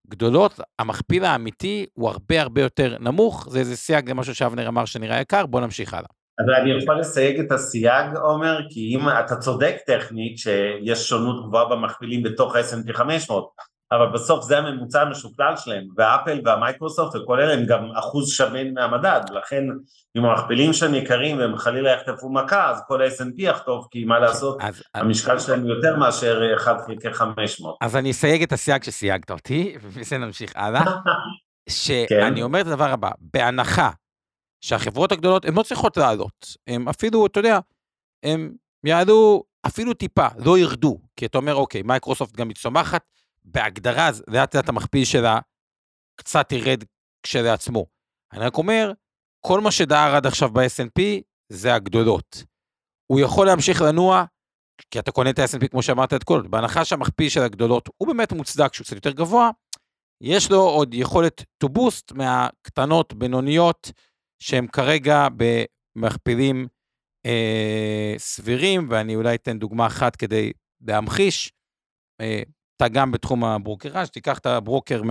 הגדולות, המכפיל האמיתי הוא הרבה הרבה יותר נמוך, זה איזה סייג למשהו שאבנר אמר שנראה יקר, בוא נמשיך הלאה. אבל אני יכול לסייג את הסייג, עומר, כי אם אתה צודק טכנית שיש שונות גבוהה במכפילים בתוך ה-S&P 500, אבל בסוף זה הממוצע המשוקלל שלהם, ואפל והמייקרוסופט וכל אלה הם גם אחוז שמן מהמדד, לכן אם המכפילים שלהם יקרים והם חלילה יחטפו מכה, אז כל ה-S&P יחטוף, כי מה לעשות, אז, המשקל אז... שלהם יותר מאשר 1 חלקי 500. אז אני אסייג את הסייג שסייגת אותי, ובזה נמשיך הלאה, שאני כן. אומר את הדבר הבא, בהנחה שהחברות הגדולות, הן לא צריכות לעלות, הן אפילו, אתה יודע, הן יעלו אפילו טיפה, לא ירדו, כי אתה אומר, אוקיי, מייקרוסופט גם מצומחת, בהגדרה, לאט לאט המכפיל שלה קצת ירד כשלעצמו. אני רק אומר, כל מה שדהר עד עכשיו ב S&P זה הגדולות. הוא יכול להמשיך לנוע, כי אתה קונה את ה snp כמו שאמרת את כל, בהנחה שהמכפיל של הגדולות הוא באמת מוצדק, שהוא קצת יותר גבוה, יש לו עוד יכולת to boost מהקטנות, בינוניות, שהם כרגע במכפילים אה, סבירים, ואני אולי אתן דוגמה אחת כדי להמחיש. אה, אתה גם בתחום הברוקראז', תיקח את הברוקר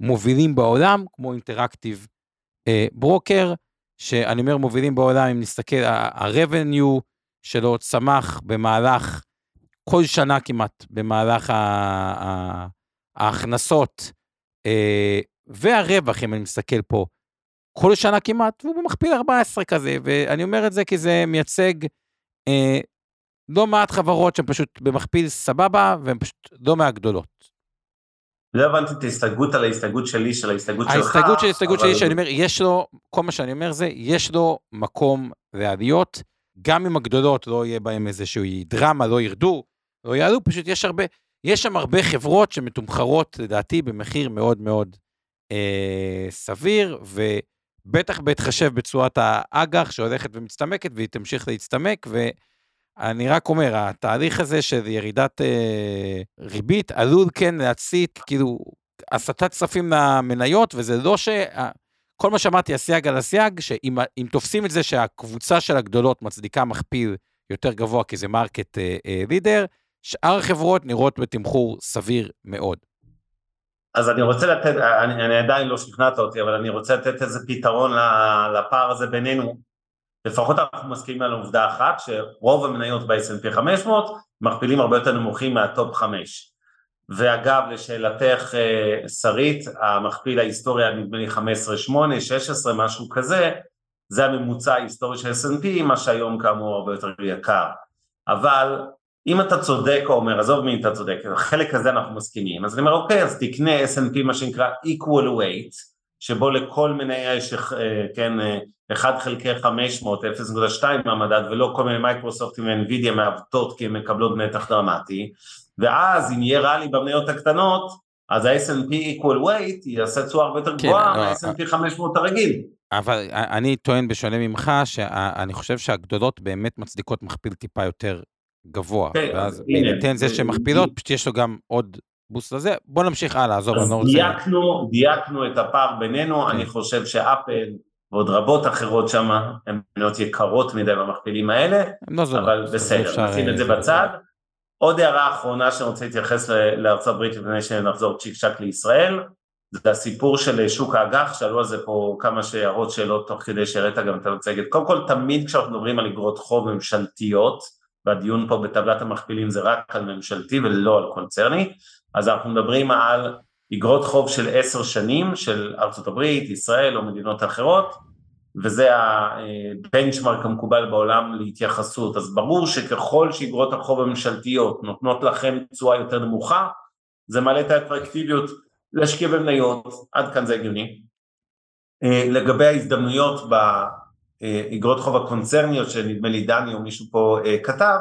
מהמובילים אה, בעולם, כמו אינטראקטיב אה, ברוקר, שאני אומר מובילים בעולם, אם נסתכל, ה-revenue שלו צמח במהלך, כל שנה כמעט, במהלך ההכנסות אה, והרווח, אם אני מסתכל פה, כל שנה כמעט, והוא במכפיל 14 כזה, ואני אומר את זה כי זה מייצג אה, לא מעט חברות שהן פשוט במכפיל סבבה, והן פשוט לא מהגדולות. לא הבנתי את ההסתייגות על ההסתייגות שלי, של ההסתייגות שלך. ההסתייגות של ההסתייגות שלי, שאני אומר, יש לו, כל מה שאני אומר זה, יש לו מקום לעליות, גם אם הגדולות לא יהיה בהן איזושהי דרמה, לא ירדו, לא יעלו, פשוט יש הרבה, יש שם הרבה חברות שמתומחרות, לדעתי, במחיר מאוד מאוד אה, סביר, ובטח בהתחשב בצורת האג"ח שהולכת ומצטמקת, והיא תמשיך להצטמק, ו... אני רק אומר, התהליך הזה של ירידת אה, ריבית עלול כן להצית, כאילו, הסטת כספים למניות, וזה לא ש... כל מה שאמרתי, הסייג על הסייג, שאם תופסים את זה שהקבוצה של הגדולות מצדיקה מכפיל יותר גבוה, כי זה market leader, שאר החברות נראות בתמחור סביר מאוד. אז אני רוצה לתת, אני, אני עדיין לא שכנעת אותי, אבל אני רוצה לתת איזה פתרון לפער הזה בינינו. לפחות אנחנו מסכימים על עובדה אחת, שרוב המניות ב-S&P 500 מכפילים הרבה יותר נמוכים מה top 5. ואגב, לשאלתך אה, שרית, המכפיל ההיסטורי היה נדמה לי 15-8, 16, משהו כזה, זה הממוצע ההיסטורי של S&P, מה שהיום כאמור הרבה יותר יקר. אבל אם אתה צודק, עומר, עזוב מי אתה צודק, חלק הזה אנחנו מסכימים, אז אני אומר אוקיי, אז תקנה S&P מה שנקרא equal weight, שבו לכל מניה יש, אה, כן, 1 אה, חלקי 500, 0.2 מהמדד, ולא כל מיני מייקרוסופטים ואנווידיה מעוותות כי הן מקבלות מתח דרמטי, ואז אם יהיה רלי במניות הקטנות, אז ה-S&P equal weight יעשה תשואה הרבה יותר כן, גבוהה מה-S&P 500 הרגיל. אבל אני טוען בשונה ממך, שאני חושב שהגדולות באמת מצדיקות מכפיל טיפה יותר גבוה, כן, ואז בהינתן זה שהן מכפילות, פשוט יש לו גם עוד בוסט לזה. בוא נמשיך הלאה, עזוב, אני לא רוצה... אז דייקנו, דייקנו את הפער בינינו, כן. אני חושב שאפל ועוד רבות אחרות שם, הן מניות יקרות מדי במכפילים האלה, לא אבל בסדר, נשים את זה אה, בצד. עוד הערה אחרונה שאני רוצה להתייחס לארצות הברית לפני שנחזור צ'יק צ'אק לישראל, זה הסיפור של שוק האג"ח, שאלו על זה פה כמה הערות שאלות תוך כדי שהראית גם את המצגת. קודם כל, תמיד כשאנחנו מדברים על אגרות חוב ממשלתיות, והדיון פה בטבלת המכפילים זה רק על ממשלתי ולא על קונצרני, אז אנחנו מדברים על אגרות חוב של עשר שנים של ארצות הברית, ישראל או מדינות אחרות, וזה הבנצ'מרק המקובל בעולם להתייחסות, אז ברור שככל שאגרות החוב הממשלתיות נותנות לכם תשואה יותר נמוכה, זה מעלה את האטרקטיביות להשקיע במניות, עד כאן זה הגיוני. אה, לגבי ההזדמנויות באגרות חוב הקונצרניות שנדמה לי דני או מישהו פה אה, כתב,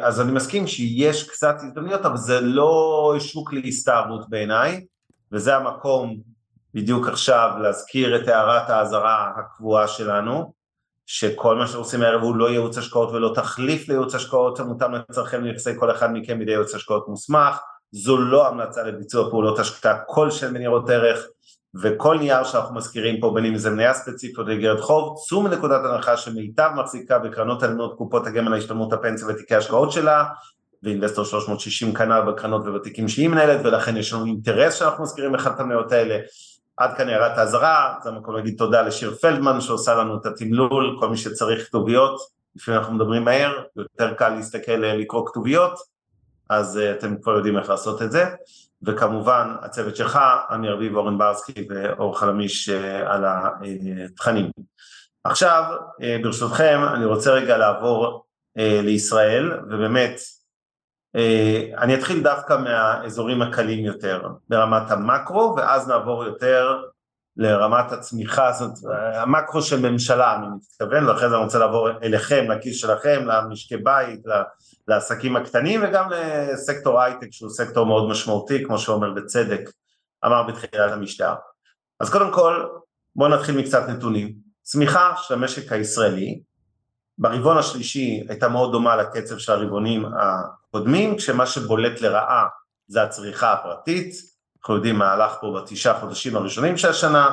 אז אני מסכים שיש קצת הזדמנויות אבל זה לא שוק להסתערות בעיניי וזה המקום בדיוק עכשיו להזכיר את הערת האזהרה הקבועה שלנו שכל מה שעושים הערב הוא לא ייעוץ השקעות ולא תחליף לייעוץ השקעות המותאם לצרכי נכסי כל אחד מכם בידי ייעוץ השקעות מוסמך. זו לא המלצה לביצוע פעולות השקעה כלשהן בניירות ערך וכל נייר שאנחנו מזכירים פה בין אם זה מניה ספציפית או דגרת חוב, צאו מנקודת הנחה שמיטב מחזיקה בקרנות הלנות קופות הגמל להשתלמות הפנסיה ותיקי השקעות שלה ואינבסטור 360 כנ"ל בקרנות וותיקים שהיא מנהלת ולכן יש לנו אינטרס שאנחנו מזכירים אחד את המניות האלה עד כאן הערת האזהרה, זה המקום להגיד תודה לשיר פלדמן שעושה לנו את התמלול, כל מי שצריך כתוביות, לפעמים אנחנו מדברים מהר, יותר קל להסתכל לקרוא כתוביות, אז uh, אתם כבר יודעים איך לעשות את זה. וכמובן הצוות שלך, אמיר אביב, אורן ברסקי ואור חלמיש אה, על התכנים. עכשיו, אה, ברשותכם, אני רוצה רגע לעבור אה, לישראל, ובאמת, אני אתחיל דווקא מהאזורים הקלים יותר, ברמת המקרו, ואז נעבור יותר לרמת הצמיחה, זאת אומרת, המקרו של ממשלה, אני מתכוון, ואחרי זה אני רוצה לעבור אליכם, לכיס שלכם, למשקי בית, לעסקים הקטנים וגם לסקטור הייטק שהוא סקטור מאוד משמעותי, כמו שאומר בצדק, אמר בתחילת המשטר. אז קודם כל, בואו נתחיל מקצת נתונים. צמיחה של המשק הישראלי, ברבעון השלישי הייתה מאוד דומה לקצב של הרבעונים הקודמים, כשמה שבולט לרעה זה הצריכה הפרטית, אנחנו יודעים מה הלך פה בתשעה חודשים הראשונים של השנה,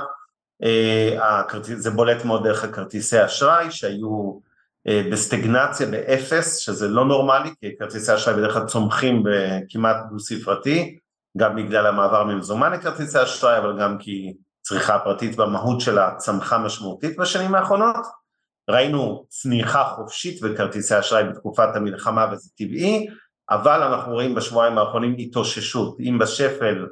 אה, זה בולט מאוד דרך הכרטיסי אשראי שהיו אה, בסטגנציה באפס, שזה לא נורמלי, כי כרטיסי אשראי בדרך כלל צומחים בכמעט דו ספרתי, גם בגלל המעבר ממזומן לכרטיסי אשראי, אבל גם כי צריכה פרטית במהות שלה צמחה משמעותית בשנים האחרונות. ראינו צניחה חופשית בכרטיסי אשראי בתקופת המלחמה וזה טבעי, אבל אנחנו רואים בשבועיים האחרונים התאוששות, אם בשפל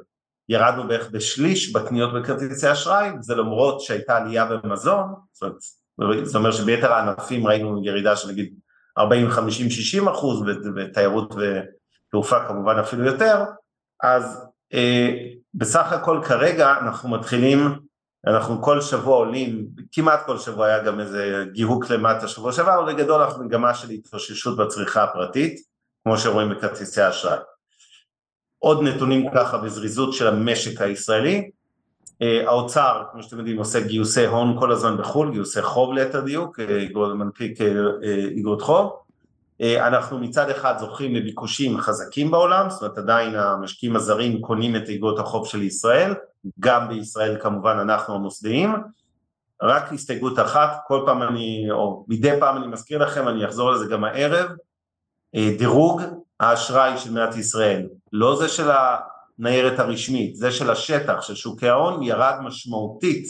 ירדנו בערך בשליש בקניות בכרטיסי אשראי, זה למרות שהייתה עלייה במזון, זאת אומרת זה אומר שביתר הענפים ראינו ירידה של נגיד 40, 50, 60 אחוז, ותיירות ותעופה כמובן אפילו יותר, אז אה, בסך הכל כרגע אנחנו מתחילים, אנחנו כל שבוע עולים, כמעט כל שבוע היה גם איזה גיהוק למטה שבוע שעבר, אבל בגדול אנחנו מגמה של התאוששות בצריכה הפרטית, כמו שרואים בכרטיסי האשראי. עוד נתונים ככה בזריזות של המשק הישראלי, אה, האוצר, כמו שאתם יודעים, עושה גיוסי הון כל הזמן בחו"ל, גיוסי חוב ליתר דיוק, אה, מנפיק איגרות אה, חוב. אנחנו מצד אחד זוכים לביקושים חזקים בעולם, זאת אומרת עדיין המשקיעים הזרים קונים את איגרות החוב של ישראל, גם בישראל כמובן אנחנו המוסדיים. רק הסתייגות אחת, כל פעם אני, או מדי פעם אני מזכיר לכם, אני אחזור לזה גם הערב, דירוג האשראי של מדינת ישראל, לא זה של הניירת הרשמית, זה של השטח, של שוקי ההון, ירד משמעותית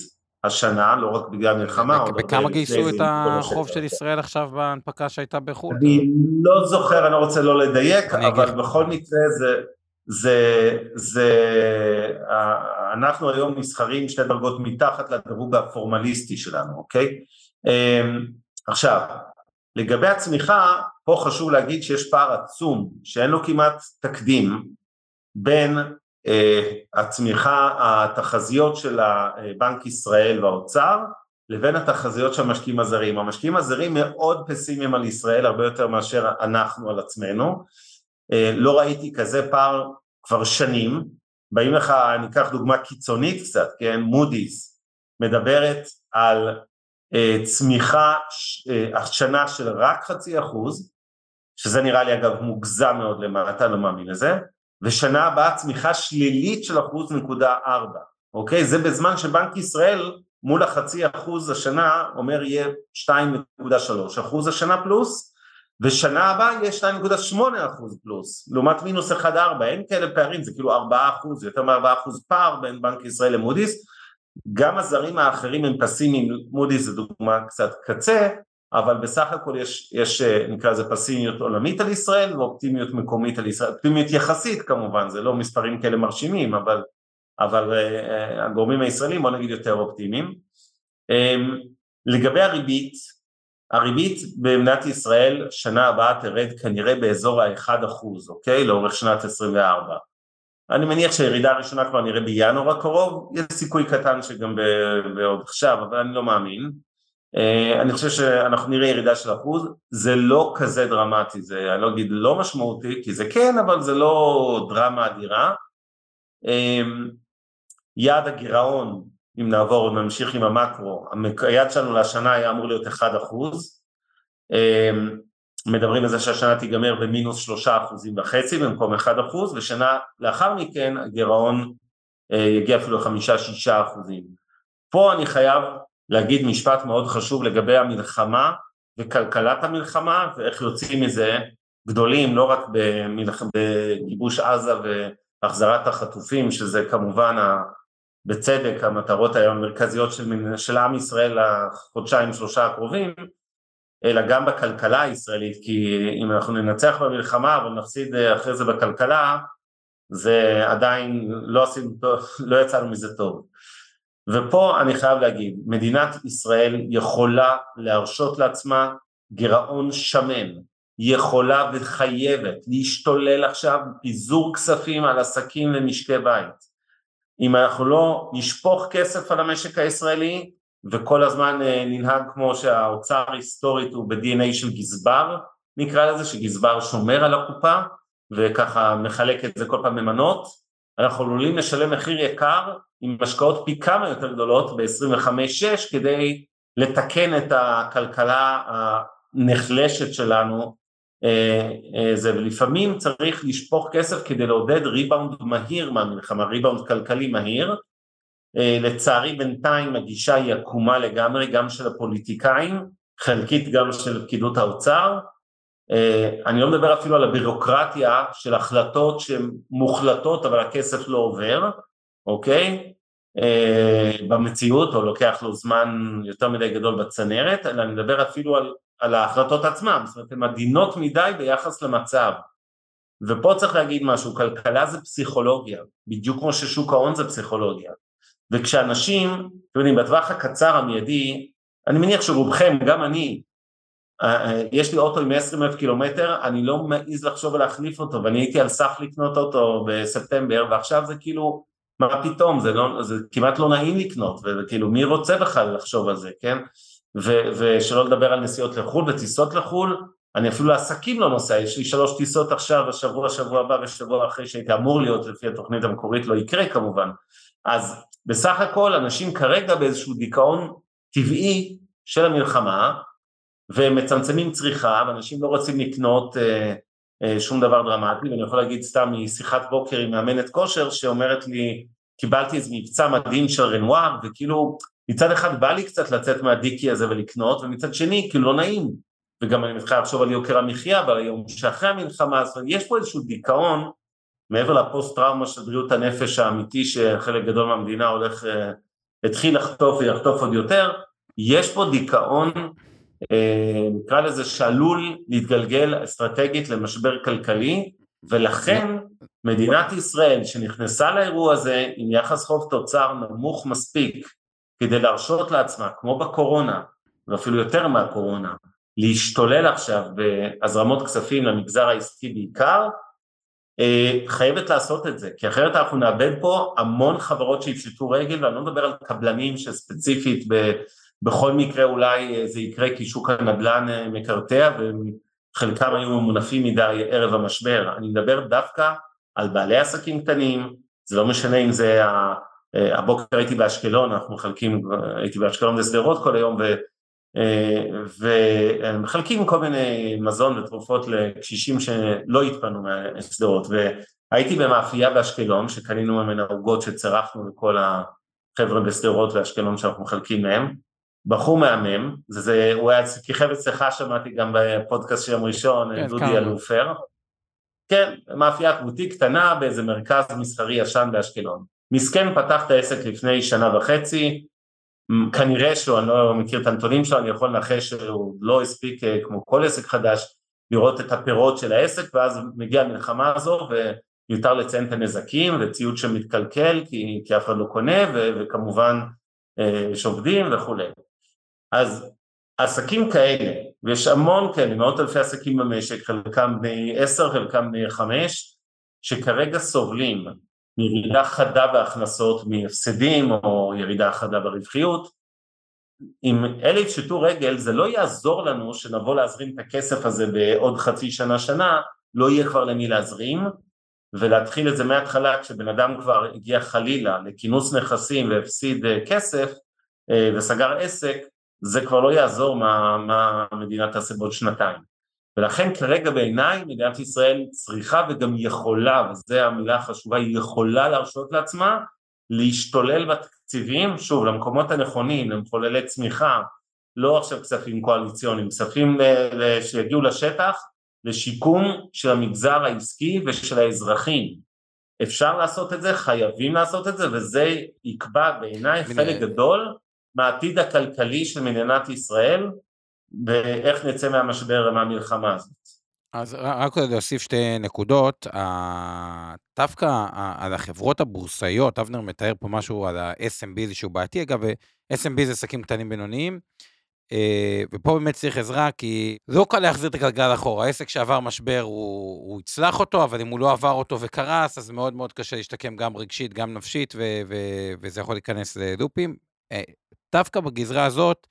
השנה, לא רק בגלל מלחמה. בכמה גייסו את החוב של ישראל עכשיו בהנפקה שהייתה בחו"ל? אני לא זוכר, אני לא רוצה לא לדייק, אבל בכל מקרה זה, זה, זה, אנחנו היום נסחרים שתי דרגות מתחת לדירוג הפורמליסטי שלנו, אוקיי? אמ, עכשיו, לגבי הצמיחה, פה חשוב להגיד שיש פער עצום, שאין לו כמעט תקדים, בין uh, הצמיחה, התחזיות של בנק ישראל והאוצר, לבין התחזיות של המשקיעים הזרים. המשקיעים הזרים מאוד פסימיים על ישראל, הרבה יותר מאשר אנחנו על עצמנו. Uh, לא ראיתי כזה פער כבר שנים. באים לך, אני אקח דוגמה קיצונית קצת, כן, מודי'ס, מדברת על צמיחה uh, השנה של רק חצי אחוז, שזה נראה לי אגב מוגזם מאוד למטה, לא מאמין לזה, ושנה הבאה צמיחה שלילית של אחוז נקודה ארבע, אוקיי? זה בזמן שבנק ישראל מול החצי אחוז השנה אומר יהיה 2.3 אחוז השנה פלוס, ושנה הבאה יהיה 2.8 אחוז פלוס, לעומת מינוס 1.4, אין כאלה פערים, זה כאילו 4 אחוז, יותר מ-4 אחוז פער בין בנק ישראל למודי'ס, גם הזרים האחרים הם פסימיים, מודי'ס זה דוגמה קצת קצה, אבל בסך הכל יש, יש נקרא לזה פסימיות עולמית על ישראל ואופטימיות מקומית על ישראל, אופטימיות יחסית כמובן, זה לא מספרים כאלה מרשימים, אבל, אבל uh, הגורמים הישראלים בוא נגיד יותר אופטימיים. Um, לגבי הריבית, הריבית במדינת ישראל שנה הבאה תרד כנראה באזור ה-1%, אוקיי? לאורך שנת 24. אני מניח שהירידה הראשונה כבר נראה בינואר הקרוב, יש סיכוי קטן שגם בעוד עכשיו, אבל אני לא מאמין. אה, אני חושב שאנחנו נראה ירידה של אחוז, זה לא כזה דרמטי, זה אני לא אגיד לא משמעותי, כי זה כן, אבל זה לא דרמה אדירה. אה, יעד הגירעון, אם נעבור ונמשיך עם המקרו, היעד שלנו לשנה היה אמור להיות 1 אחוז, אה, מדברים על זה שהשנה תיגמר במינוס 3 אחוזים וחצי במקום 1 אחוז, ושנה לאחר מכן הגירעון יגיע אפילו 5-6 אחוזים. פה אני חייב להגיד משפט מאוד חשוב לגבי המלחמה וכלכלת המלחמה ואיך יוצאים מזה גדולים לא רק במלח... בגיבוש עזה והחזרת החטופים שזה כמובן ה... בצדק המטרות המרכזיות של, של עם ישראל לחודשיים שלושה הקרובים אלא גם בכלכלה הישראלית כי אם אנחנו ננצח במלחמה אבל נפסיד אחרי זה בכלכלה זה עדיין לא עשינו טוב, לא יצאנו מזה טוב ופה אני חייב להגיד, מדינת ישראל יכולה להרשות לעצמה גירעון שמן, יכולה וחייבת להשתולל עכשיו פיזור כספים על עסקים ומשקי בית. אם אנחנו לא נשפוך כסף על המשק הישראלי וכל הזמן אה, ננהג כמו שהאוצר היסטורית הוא ב-DNA של גזבר, נקרא לזה, שגזבר שומר על הקופה וככה מחלק את זה כל פעם במנות, אנחנו עלולים לשלם מחיר יקר עם השקעות פי כמה יותר גדולות ב-25-6 כדי לתקן את הכלכלה הנחלשת שלנו. אה, אה, זה ולפעמים צריך לשפוך כסף כדי לעודד ריבאונד מהיר מהמלחמה, ריבאונד כלכלי מהיר לצערי בינתיים הגישה היא עקומה לגמרי גם של הפוליטיקאים, חלקית גם של פקידות האוצר אני לא מדבר אפילו על הבירוקרטיה של החלטות שהן מוחלטות אבל הכסף לא עובר, אוקיי? אה, במציאות, או לוקח לו זמן יותר מדי גדול בצנרת, אלא אני מדבר אפילו על, על ההחלטות עצמן, זאת אומרת הן עדינות מדי ביחס למצב. ופה צריך להגיד משהו, כלכלה זה פסיכולוגיה, בדיוק כמו ששוק ההון זה פסיכולוגיה. וכשאנשים, אתם יודעים, בטווח הקצר המיידי, אני מניח שרובכם, גם אני, אה, אה, יש לי אוטו עם 120 אלף קילומטר, אני לא מעז לחשוב על להחליף אותו, ואני הייתי על סף לקנות אוטו בספטמבר, ועכשיו זה כאילו, מה פתאום, זה, לא, זה כמעט לא נעים לקנות, וכאילו מי רוצה בכלל לחשוב על זה, כן? ו, ושלא לדבר על נסיעות לחו"ל וטיסות לחו"ל, אני אפילו לעסקים לא נוסע, יש לי שלוש טיסות עכשיו, השבוע, שבוע הבא ושבוע אחרי שהייתי אמור להיות לפי התוכנית המקורית, לא יקרה כמובן. אז בסך הכל אנשים כרגע באיזשהו דיכאון טבעי של המלחמה, ומצמצמים צריכה, ואנשים לא רוצים לקנות אה, אה, שום דבר דרמטי, ואני יכול להגיד סתם משיחת בוקר עם מאמנת כושר שאומרת לי, קיבלתי איזה מבצע מדהים של רנואר, וכאילו מצד אחד בא לי קצת לצאת מהדיקי הזה ולקנות, ומצד שני כאילו לא נעים, וגם אני מתחיל לחשוב על יוקר המחיה ועל היום שאחרי המלחמה, זאת יש פה איזשהו דיכאון, מעבר לפוסט טראומה של בריאות הנפש האמיתי שחלק גדול מהמדינה הולך, התחיל לחטוף ויחטוף עוד יותר, יש פה דיכאון, נקרא לזה שעלול להתגלגל אסטרטגית למשבר כלכלי, ולכן מדינת ישראל שנכנסה לאירוע הזה עם יחס חוב תוצר נמוך מספיק כדי להרשות לעצמה, כמו בקורונה, ואפילו יותר מהקורונה, להשתולל עכשיו בהזרמות כספים למגזר העסקי בעיקר, אה, חייבת לעשות את זה, כי אחרת אנחנו נאבד פה המון חברות שיפשטו רגל, ואני לא מדבר על קבלנים שספציפית ב, בכל מקרה אולי זה יקרה כי שוק הנדל"ן אה, מקרטע וחלקם היו ממונפים מדי ערב המשבר, אני מדבר דווקא על בעלי עסקים קטנים, זה לא משנה אם זה, אה, הבוקר הייתי באשקלון, אנחנו מחלקים, הייתי באשקלון ושדרות כל היום, ו, אה, ומחלקים כל מיני מזון ותרופות לקשישים שלא התפנו מהשדרות, והייתי במאפייה באשקלון, שקנינו ממנה עוגות שצירפנו לכל החבר'ה בשדרות ואשקלון שאנחנו מחלקים מהם, בחור מהמם, זה, זה, הוא היה כיכב אצלך, שמעתי גם בפודקאסט של יום ראשון, כן, דודי אלופר, כן, מאפיית בוטיק קטנה באיזה מרכז מסחרי ישן באשקלון. מסכן פתח את העסק לפני שנה וחצי, כנראה שהוא, אני לא מכיר את הנתונים שלו, אני יכול לנחש שהוא לא הספיק אה, כמו כל עסק חדש לראות את הפירות של העסק ואז מגיעה המלחמה הזו ומיותר לציין את הנזקים וציוד שמתקלקל כי, כי אף אחד לא קונה ו, וכמובן אה, שעובדים וכולי. אז עסקים כאלה, ויש המון כאלה, מאות אלפי עסקים במשק, חלקם בני עשר, חלקם בני חמש, שכרגע סובלים מירידה חדה בהכנסות, מהפסדים או ירידה חדה ברווחיות, אם אלה יפשטו רגל זה לא יעזור לנו שנבוא להזרים את הכסף הזה בעוד חצי שנה שנה, לא יהיה כבר למי להזרים ולהתחיל את זה מההתחלה כשבן אדם כבר הגיע חלילה לכינוס נכסים והפסיד אה, כסף אה, וסגר עסק, זה כבר לא יעזור מה, מה המדינה תעשה בעוד שנתיים. ולכן כרגע בעיניי מדינת ישראל צריכה וגם יכולה, וזו המילה החשובה, היא יכולה להרשות לעצמה להשתולל בתקציבים, שוב, למקומות הנכונים, למחוללי צמיחה, לא עכשיו כספים קואליציוניים, כספים שיגיעו לשטח, לשיקום של המגזר העסקי ושל האזרחים. אפשר לעשות את זה, חייבים לעשות את זה, וזה יקבע בעיניי חלק גדול מהעתיד הכלכלי של מדינת ישראל, ואיך נצא מהמשבר, מהמלחמה הזאת. אז רק עוד להוסיף שתי נקודות, דווקא על החברות הבורסאיות, אבנר מתאר פה משהו על ה-SMB שהוא בעייתי, אגב, SMB זה עסקים קטנים בינוניים, אה, ופה באמת צריך עזרה, כי לא קל להחזיר את הגלגל אחורה, העסק שעבר משבר, הוא, הוא יצלח אותו, אבל אם הוא לא עבר אותו וקרס, אז מאוד מאוד קשה להשתקם גם רגשית, גם נפשית, ו- ו- וזה יכול להיכנס ללופים. אה, דווקא בגזרה הזאת,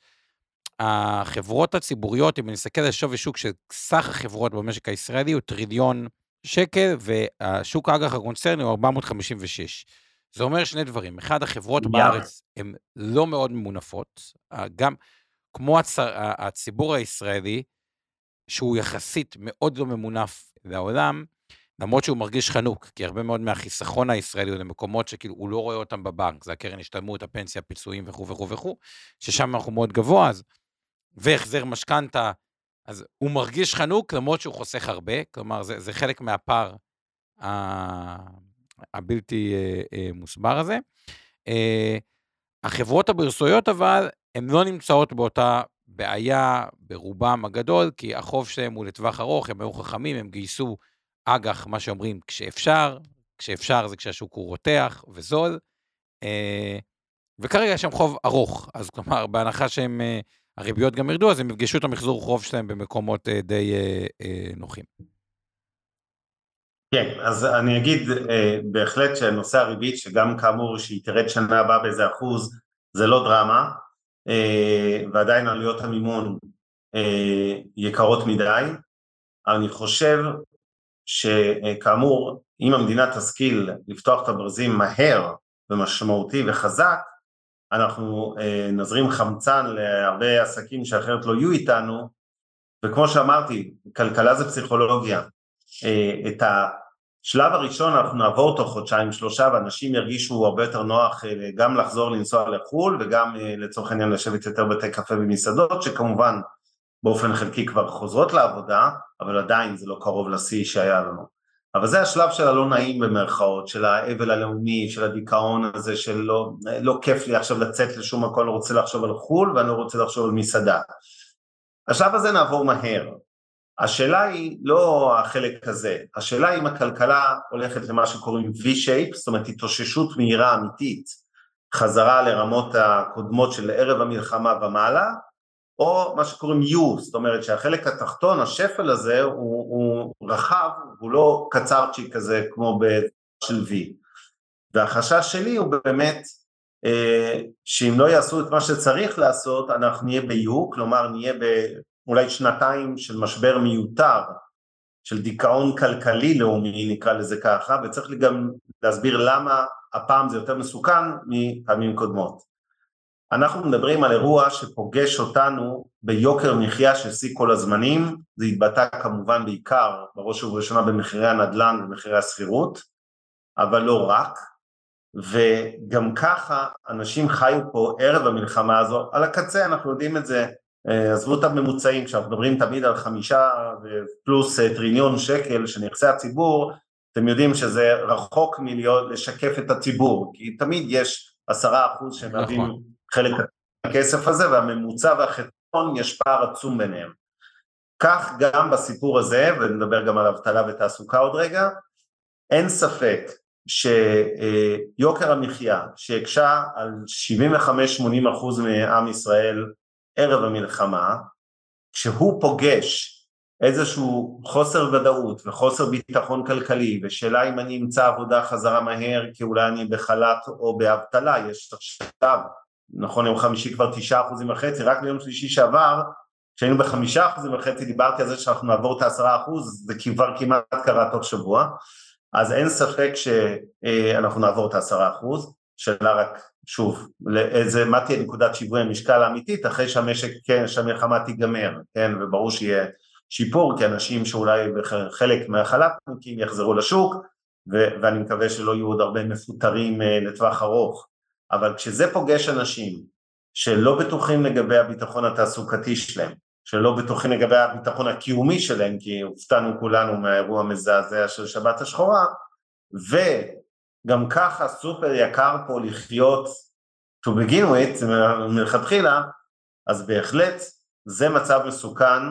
החברות הציבוריות, אם נסתכל על שווי שוק של סך החברות במשק הישראלי, הוא טריליון שקל, והשוק האג"ח הקונצרני הוא 456. זה אומר שני דברים. אחד, החברות yeah. בארץ הן לא מאוד ממונפות, גם כמו הצ... הציבור הישראלי, שהוא יחסית מאוד לא ממונף לעולם, למרות שהוא מרגיש חנוק, כי הרבה מאוד מהחיסכון הישראלי הוא למקומות שכאילו הוא לא רואה אותם בבנק, זה הקרן השתלמות, הפנסיה, הפיצויים וכו' וכו' וכו', ששם אנחנו מאוד גבוה, אז, והחזר משכנתה, אז הוא מרגיש חנוק למרות שהוא חוסך הרבה, כלומר זה, זה חלק מהפער הבלתי אה, אה, מוסבר הזה. אה, החברות הבורסויות אבל, הן לא נמצאות באותה בעיה ברובם הגדול, כי החוב שלהם הוא לטווח ארוך, הם היו חכמים, הם גייסו אג"ח, מה שאומרים, כשאפשר, כשאפשר זה כשהשוק הוא רותח וזול, וכרגע יש שם חוב ארוך, אז כלומר, בהנחה שהם, הריביות גם ירדו, אז הם יפגשו את המחזור חוב שלהם במקומות אה, די נוחים. כן, אז אני אגיד בהחלט שנושא הריבית, שגם כאמור שהיא תרד שנה הבאה באיזה אחוז, זה לא דרמה, ועדיין עלויות המימון יקרות מדי, אני חושב שכאמור, אם המדינה תשכיל לפתוח את הברזים מהר ומשמעותי וחזק, אנחנו אה, נזרים חמצן להרבה עסקים שאחרת לא יהיו איתנו, וכמו שאמרתי, כלכלה זה פסיכולוגיה. אה, את השלב הראשון אנחנו נעבור תוך חודשיים שלושה ואנשים ירגישו הרבה יותר נוח אה, גם לחזור לנסוע לחו"ל וגם לצורך העניין לשבת יותר בתי קפה ומסעדות שכמובן באופן חלקי כבר חוזרות לעבודה, אבל עדיין זה לא קרוב לשיא שהיה לנו. אבל זה השלב של הלא נעים במרכאות, של האבל הלאומי, של הדיכאון הזה, של לא, לא כיף לי עכשיו לצאת לשום מקום, אני רוצה לחשוב על חו"ל ואני רוצה לחשוב על מסעדה. השלב הזה נעבור מהר. השאלה היא לא החלק הזה, השאלה היא אם הכלכלה הולכת למה שקוראים V-shape, זאת אומרת התאוששות מהירה אמיתית, חזרה לרמות הקודמות של ערב המלחמה ומעלה, או מה שקוראים U, זאת אומרת שהחלק התחתון, השפל הזה, הוא, הוא רחב, הוא לא קצרצ'יק כזה כמו של V. והחשש שלי הוא באמת אה, שאם לא יעשו את מה שצריך לעשות, אנחנו נהיה ב-U, כלומר נהיה באולי שנתיים של משבר מיותר, של דיכאון כלכלי לאומי, נקרא לזה ככה, וצריך גם להסביר למה הפעם זה יותר מסוכן מפעמים קודמות. אנחנו מדברים על אירוע שפוגש אותנו ביוקר מחיה של שיא כל הזמנים, זה התבטא כמובן בעיקר בראש ובראשונה במחירי הנדל"ן ומחירי השכירות, אבל לא רק, וגם ככה אנשים חיו פה ערב המלחמה הזו, על הקצה אנחנו יודעים את זה, אה, עזבו את הממוצעים, כשאנחנו מדברים תמיד על חמישה פלוס טריליון שקל של נכסי הציבור, אתם יודעים שזה רחוק מלהיות לשקף את הציבור, כי תמיד יש עשרה אחוז שמהווים נכון. חלק מהכסף הזה, והממוצע והחטאון יש פער עצום ביניהם. כך גם בסיפור הזה, ונדבר גם על אבטלה ותעסוקה עוד רגע, אין ספק שיוקר המחיה שהקשה על 75-80 אחוז מעם ישראל ערב המלחמה, כשהוא פוגש איזשהו חוסר ודאות וחוסר ביטחון כלכלי ושאלה אם אני אמצא עבודה חזרה מהר כי אולי אני בחל"ת או באבטלה, יש עכשיו נכון יום חמישי כבר תשעה אחוזים וחצי, רק ביום שלישי שעבר, כשהיינו בחמישה אחוזים וחצי דיברתי על זה שאנחנו נעבור את העשרה אחוז, זה כבר כמעט קרה תוך שבוע, אז אין ספק שאנחנו נעבור את העשרה אחוז, שאלה רק, שוב, לאיזה, מה תהיה נקודת שיווי המשקל האמיתית אחרי שהמשק, כן, שהמלחמה תיגמר, כן, וברור שיהיה שיפור, כי אנשים שאולי חלק מהחל"תניקים יחזרו לשוק, ו- ואני מקווה שלא יהיו עוד הרבה מפוטרים אה, לטווח ארוך. אבל כשזה פוגש אנשים שלא בטוחים לגבי הביטחון התעסוקתי שלהם, שלא בטוחים לגבי הביטחון הקיומי שלהם, כי הופתענו כולנו מהאירוע המזעזע של שבת השחורה, וגם ככה סופר יקר פה לחיות to begin with, מלכתחילה, אז בהחלט זה מצב מסוכן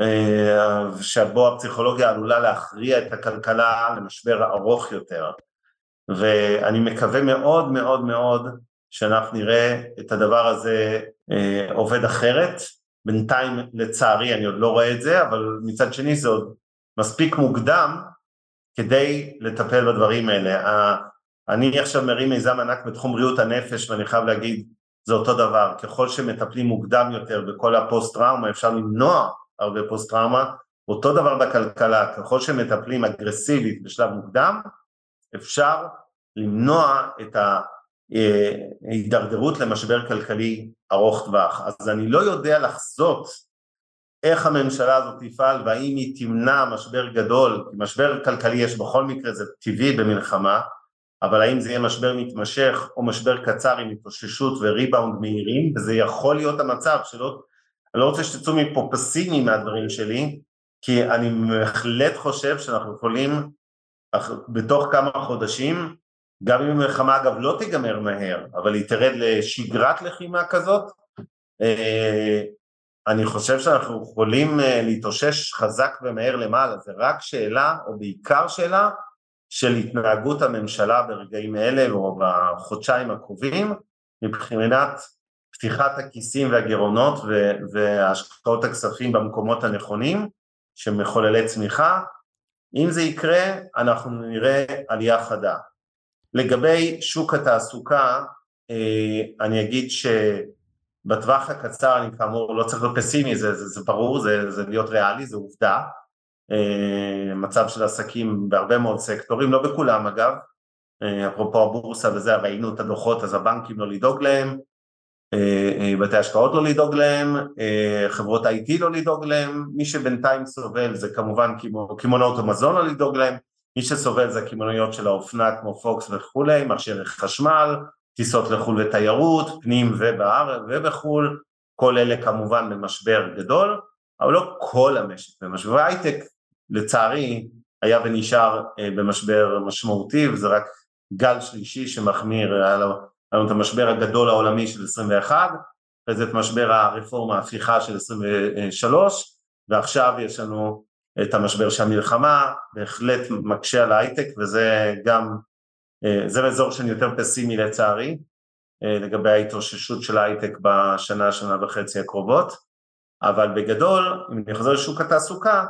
אה, שבו הפסיכולוגיה עלולה להכריע את הכלכלה למשבר ארוך יותר. ואני מקווה מאוד מאוד מאוד שאנחנו נראה את הדבר הזה אה, עובד אחרת. בינתיים לצערי אני עוד לא רואה את זה, אבל מצד שני זה עוד מספיק מוקדם כדי לטפל בדברים האלה. אני עכשיו מרים מיזם ענק בתחום בריאות הנפש ואני חייב להגיד זה אותו דבר, ככל שמטפלים מוקדם יותר בכל הפוסט טראומה אפשר למנוע הרבה פוסט טראומה, אותו דבר בכלכלה, ככל שמטפלים אגרסיבית בשלב מוקדם אפשר למנוע את ההידרדרות למשבר כלכלי ארוך טווח. אז אני לא יודע לחזות איך הממשלה הזאת תפעל והאם היא תמנע משבר גדול, משבר כלכלי יש בכל מקרה, זה טבעי במלחמה, אבל האם זה יהיה משבר מתמשך או משבר קצר עם התאוששות וריבאונד מהירים, וזה יכול להיות המצב שלא, אני לא רוצה שתצאו מפה פסימיים מהדברים שלי, כי אני בהחלט חושב שאנחנו יכולים בתוך כמה חודשים, גם אם המלחמה אגב לא תיגמר מהר, אבל היא תרד לשגרת לחימה כזאת, אה, אני חושב שאנחנו יכולים אה, להתאושש חזק ומהר למעלה, זה רק שאלה, או בעיקר שאלה, של התנהגות הממשלה ברגעים אלה או בחודשיים הקרובים, מבחינת פתיחת הכיסים והגירעונות והשקעות הכספים במקומות הנכונים, שמחוללי צמיחה, אם זה יקרה, אנחנו נראה עלייה חדה. לגבי שוק התעסוקה, אה, אני אגיד שבטווח הקצר, אני כאמור לא צריך להיות פסימי, זה, זה, זה ברור, זה, זה להיות ריאלי, זה עובדה. אה, מצב של עסקים בהרבה מאוד סקטורים, לא בכולם אגב, אה, אפרופו הבורסה וזה, ראינו את הדוחות, אז הבנקים לא לדאוג להם, בתי השקעות לא לדאוג להם, אה, חברות IT לא לדאוג להם, מי שבינתיים סובל זה כמובן קמעונאות המזון לא לדאוג להם, מי שסובל זה הקמעוניות של האופנה כמו פוקס וכולי, מכשירי חשמל, טיסות לחו"ל ותיירות, פנים ובארץ ובחו"ל, כל אלה כמובן במשבר גדול, אבל לא כל המשק במשבר, והייטק לצערי היה ונשאר במשבר משמעותי, וזה רק גל שלישי שמחמיר, היה לנו את המשבר הגדול העולמי של 21, אחרי זה את משבר הרפורמה, ההפיכה של 23, ועכשיו יש לנו את המשבר של המלחמה, בהחלט מקשה על ההייטק, וזה גם, זה אזור שאני יותר פסימי לצערי, לגבי ההתאוששות של ההייטק בשנה, שנה וחצי הקרובות, אבל בגדול, אם אני חוזר לשוק התעסוקה,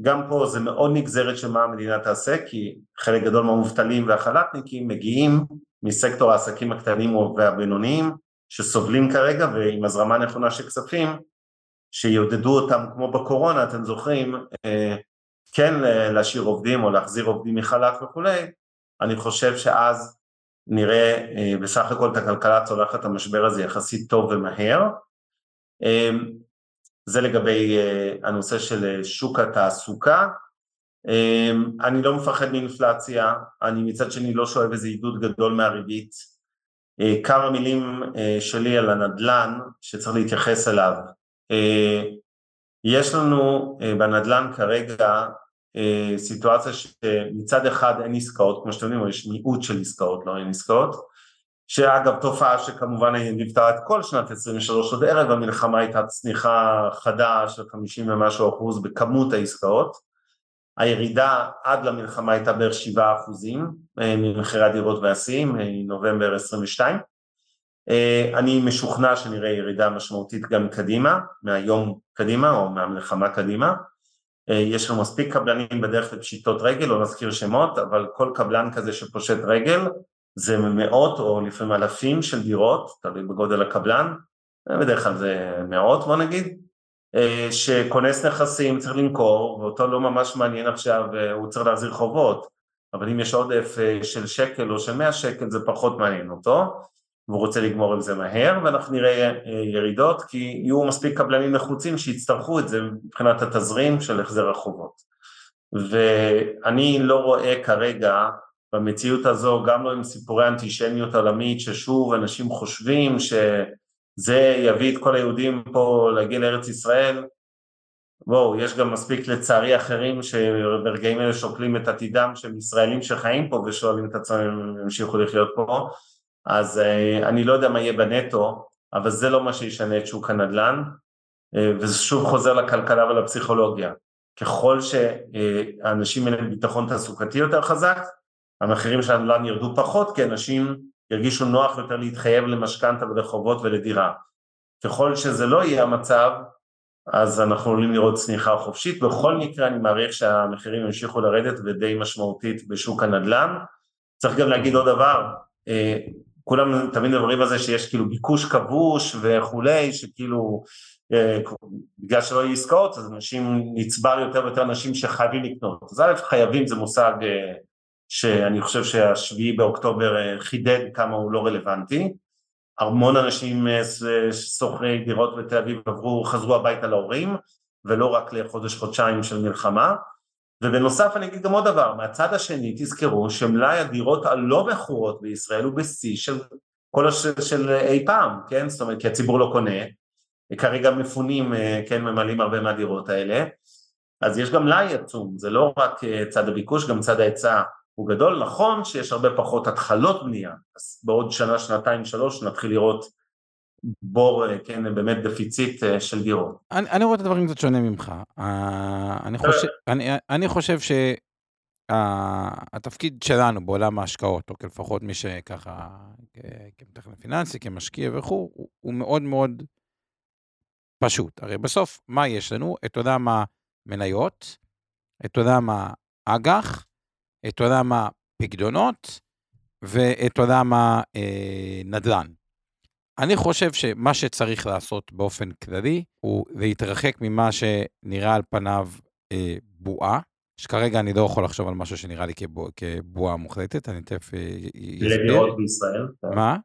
גם פה זה מאוד נגזרת של מה המדינה תעשה, כי חלק גדול מהמובטלים והחל"תניקים מגיעים מסקטור העסקים הקטנים והבינוניים, שסובלים כרגע ועם הזרמה נכונה של כספים, שיעודדו אותם כמו בקורונה, אתם זוכרים, כן להשאיר עובדים או להחזיר עובדים מחל"ת וכולי, אני חושב שאז נראה בסך הכל את הכלכלה צולחת המשבר הזה יחסית טוב ומהר. זה לגבי הנושא של שוק התעסוקה. אני לא מפחד מאינפלציה, אני מצד שני לא שואב איזה עידוד גדול מהריבית. כמה מילים שלי על הנדל"ן שצריך להתייחס אליו. יש לנו בנדל"ן כרגע סיטואציה שמצד אחד אין עסקאות, כמו שאתם יודעים, יש מיעוט של עסקאות, לא אין עסקאות, שאגב תופעה שכמובן ליוותה את כל שנת 23 עוד ערב המלחמה הייתה צניחה חדה של 50 ומשהו אחוז בכמות העסקאות, הירידה עד למלחמה הייתה בערך 7 אחוזים ממחירי הדירות והשיאים מנובמבר 22, אני משוכנע שנראה ירידה משמעותית גם קדימה, מהיום קדימה או מהמלחמה קדימה, יש לנו מספיק קבלנים בדרך לפשיטות רגל, לא נזכיר שמות, אבל כל קבלן כזה שפושט רגל זה מאות או לפעמים אלפים של דירות, תלוי בגודל הקבלן, בדרך כלל זה מאות בוא נגיד, שכונס נכסים צריך למכור ואותו לא ממש מעניין עכשיו, הוא צריך להחזיר חובות, אבל אם יש עודף של שקל או של 100 שקל זה פחות מעניין אותו, והוא רוצה לגמור עם זה מהר ואנחנו נראה ירידות כי יהיו מספיק קבלנים נחוצים שיצטרכו את זה מבחינת התזרים של החזר החובות. ואני לא רואה כרגע במציאות הזו, גם לא עם סיפורי אנטישמיות עולמית, ששוב אנשים חושבים שזה יביא את כל היהודים פה להגיע לארץ ישראל, בואו, יש גם מספיק לצערי אחרים שברגעים אלה שוקלים את עתידם של ישראלים שחיים פה ושואלים את עצמם אם הם ימשיכו לחיות פה, אז אני לא יודע מה יהיה בנטו, אבל זה לא מה שישנה את שוק הנדל"ן, וזה שוב חוזר לכלכלה ולפסיכולוגיה. ככל שהאנשים האלה ביטחון תעסוקתי יותר חזק, המחירים של הנדל"ן ירדו פחות, כי אנשים ירגישו נוח יותר להתחייב למשכנתא ולחובות ולדירה. ככל שזה לא יהיה המצב, אז אנחנו עלולים לראות צניחה חופשית. בכל מקרה אני מעריך שהמחירים ימשיכו לרדת ודי משמעותית בשוק הנדל"ן. צריך גם להגיד עוד דבר, כולם תמיד מדברים על זה שיש כאילו ביקוש כבוש וכולי, שכאילו בגלל שלא יהיו עסקאות אז אנשים נצבר יותר ויותר אנשים שחייבים לקנות. אז א' חייבים זה מושג שאני חושב שהשביעי באוקטובר חידד כמה הוא לא רלוונטי, המון אנשים שוכרי דירות בתל אביב עברו, חזרו הביתה להורים ולא רק לחודש חודשיים של מלחמה, ובנוסף אני אגיד גם עוד דבר, מהצד השני תזכרו שמלאי הדירות הלא מכורות בישראל הוא בשיא של כל השל של אי פעם, כן? זאת אומרת כי הציבור לא קונה, כרגע מפונים כן ממלאים הרבה מהדירות האלה, אז יש גם מלאי עצום, זה לא רק צד הביקוש, גם צד ההיצע הוא גדול, נכון שיש הרבה פחות התחלות בנייה, אז בעוד שנה, שנתיים, שלוש נתחיל לראות בור, כן, באמת דפיציט של דירות. אני, אני רואה את הדברים קצת שונה ממך. אני חושב, אני, אני חושב שהתפקיד שלנו בעולם ההשקעות, או לפחות מי שככה, כמתכנן פיננסי, כמשקיע וכו', הוא, הוא מאוד מאוד פשוט. הרי בסוף, מה יש לנו? את עולם המניות, את עולם האג"ח, את עולם הפקדונות ואת עולם הנדל"ן. אני חושב שמה שצריך לעשות באופן כללי הוא להתרחק ממה שנראה על פניו אה, בועה, שכרגע אני לא יכול לחשוב על משהו שנראה לי כבוע, כבועה מוחלטת, אני תכף אסביר. דירות בישראל. מה?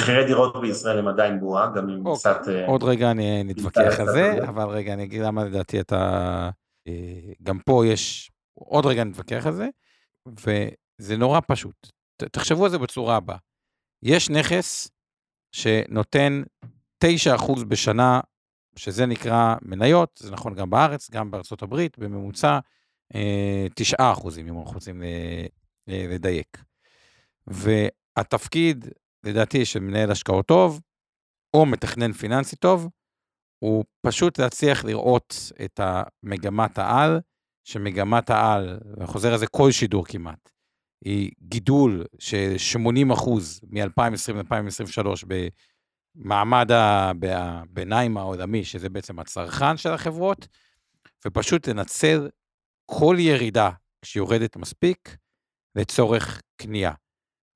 מחירי דירות בישראל הם עדיין בועה, גם אם אוקיי. קצת... עוד רגע אני נתווכח על זה, אבל רגע אני אגיד למה לדעתי אתה... גם פה יש... עוד רגע נתווכח על זה, וזה נורא פשוט. תחשבו על זה בצורה הבאה. יש נכס שנותן 9% בשנה, שזה נקרא מניות, זה נכון גם בארץ, גם בארצות הברית, בממוצע תשעה אחוזים, אם אנחנו רוצים לדייק. והתפקיד, לדעתי, של מנהל השקעות טוב, או מתכנן פיננסי טוב, הוא פשוט להצליח לראות את המגמת העל, שמגמת העל, ואני חוזר על זה כל שידור כמעט, היא גידול של 80 אחוז מ-2020 ל-2023 במעמד הביניים העולמי, שזה בעצם הצרכן של החברות, ופשוט לנצל כל ירידה שיורדת מספיק לצורך קנייה.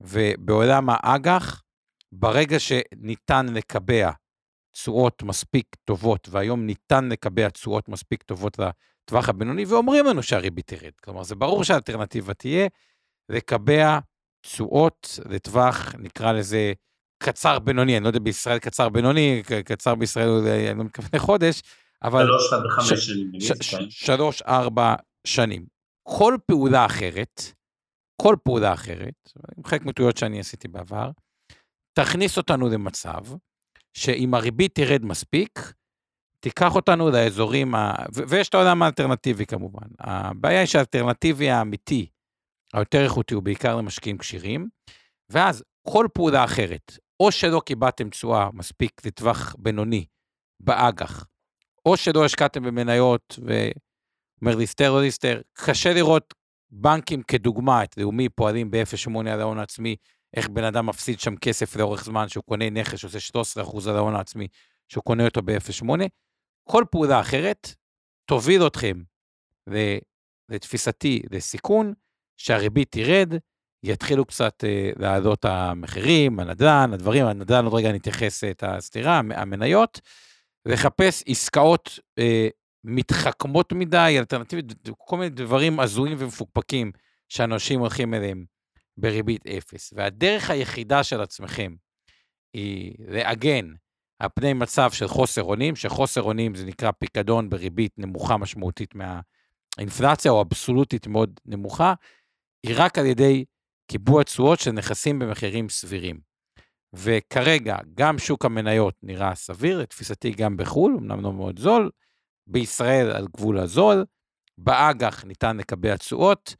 ובעולם האג"ח, ברגע שניתן לקבע תשואות מספיק טובות, והיום ניתן לקבע תשואות מספיק טובות לטווח הבינוני, ואומרים לנו שהריבית תרד. כלומר, זה ברור שהאלטרנטיבה תהיה לקבע תשואות לטווח, נקרא לזה, קצר בינוני, אני לא יודע בישראל קצר בינוני, קצר בישראל, אני לא מתכוון לחודש, אבל... שלוש עד חמש שנים. כן. שלוש, ארבע שנים. כל פעולה אחרת, כל פעולה אחרת, עם חלק מטעויות שאני עשיתי בעבר, תכניס אותנו למצב שאם הריבית תרד מספיק, תיקח אותנו לאזורים, ה... ו- ויש את העולם האלטרנטיבי כמובן. הבעיה היא שהאלטרנטיבי האמיתי, היותר איכותי, הוא בעיקר למשקיעים כשירים, ואז כל פעולה אחרת, או שלא קיבלתם תשואה מספיק לטווח בינוני באג"ח, או שלא השקעתם במניות, ואומר להסתר או להסתר, קשה לראות בנקים כדוגמה, את לאומי פועלים ב-0.8 על ההון העצמי, איך בן אדם מפסיד שם כסף לאורך זמן, שהוא קונה נכס שעושה 13% על ההון העצמי, שהוא קונה אותו ב-0.8. כל פעולה אחרת תוביל אתכם, לתפיסתי, לסיכון, שהריבית תרד, יתחילו קצת אה, לעלות המחירים, הנדל"ן, הדברים, הנדל"ן, עוד רגע נתייחס את הסתירה, המניות, לחפש עסקאות אה, מתחכמות מדי, אלטרנטיבית, כל מיני דברים הזויים ומפוקפקים שאנשים הולכים אליהם בריבית אפס. והדרך היחידה של עצמכם היא לעגן על פני מצב של חוסר אונים, שחוסר אונים זה נקרא פיקדון בריבית נמוכה משמעותית מהאינפלציה, או אבסולוטית מאוד נמוכה, היא רק על ידי קיבוע תשואות של נכסים במחירים סבירים. וכרגע, גם שוק המניות נראה סביר, לתפיסתי גם בחו"ל, אמנם לא מאוד זול, בישראל על גבול הזול, באג"ח ניתן לקבע תשואות,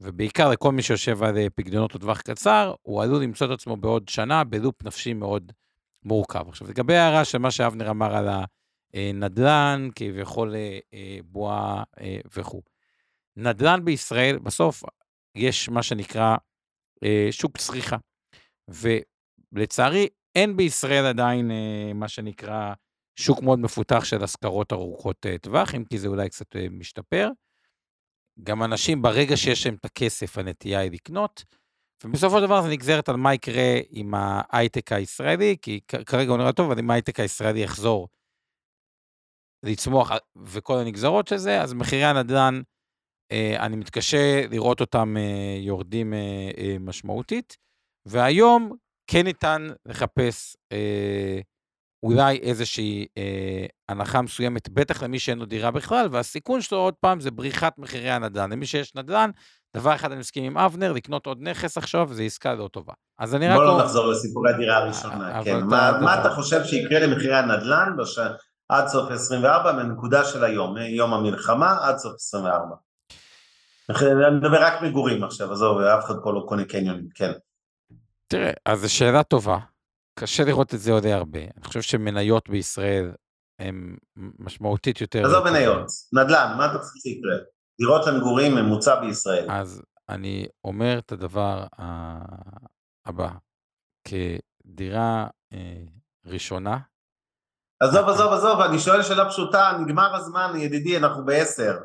ובעיקר לכל מי שיושב על אה, פקדונות לטווח קצר, הוא עלול למצוא את עצמו בעוד שנה בלופ נפשי מאוד מורכב. עכשיו, לגבי ההערה של מה שאבנר אמר על הנדל"ן, כביכול אה, אה, בועה וכו'. נדל"ן בישראל, בסוף יש מה שנקרא שוק צריכה. ולצערי, אין בישראל עדיין מה שנקרא שוק מאוד מפותח של השכרות ארוכות טווח, אם כי זה אולי קצת משתפר. גם אנשים, ברגע שיש להם את הכסף, הנטייה היא לקנות, ובסופו של דבר זה נגזרת על מה יקרה עם ההייטק הישראלי, כי כרגע הוא נראה טוב, אבל אם ההייטק הישראלי יחזור לצמוח וכל הנגזרות של זה, אז מחירי הנדל"ן, אה, אני מתקשה לראות אותם אה, יורדים אה, משמעותית, והיום כן ניתן לחפש אולי איזושהי הנחה מסוימת, בטח למי שאין לו דירה בכלל, והסיכון שלו עוד פעם זה בריחת מחירי הנדל"ן. למי שיש נדל"ן, דבר אחד אני מסכים עם אבנר, לקנות עוד נכס עכשיו, זה עסקה לא טובה. אז אני רק... בוא לא נחזור לסיפורי הדירה הראשונה, כן. מה, אתה... חושב שיקרה למחירי הנדל"ן. עד סוף 24, מנקודה של היום, מיום המלחמה עד סוף 24? אני מדבר רק מגורים עכשיו, עזוב, אף אחד פה לא קונה קניונים, כן. תראה, אז זו שאלה טובה. קשה לראות את זה עוד הרבה. אני חושב שמניות בישראל הן משמעותית יותר... עזוב מניות, נדל"ן, מה אתה צריך שיקרה? דירות למגורים ממוצע בישראל. אז אני אומר את הדבר הבא, כדירה אה, ראשונה. עזוב, עזוב, עזוב, אני שואל שאלה פשוטה, נגמר הזמן, ידידי, אנחנו בעשר.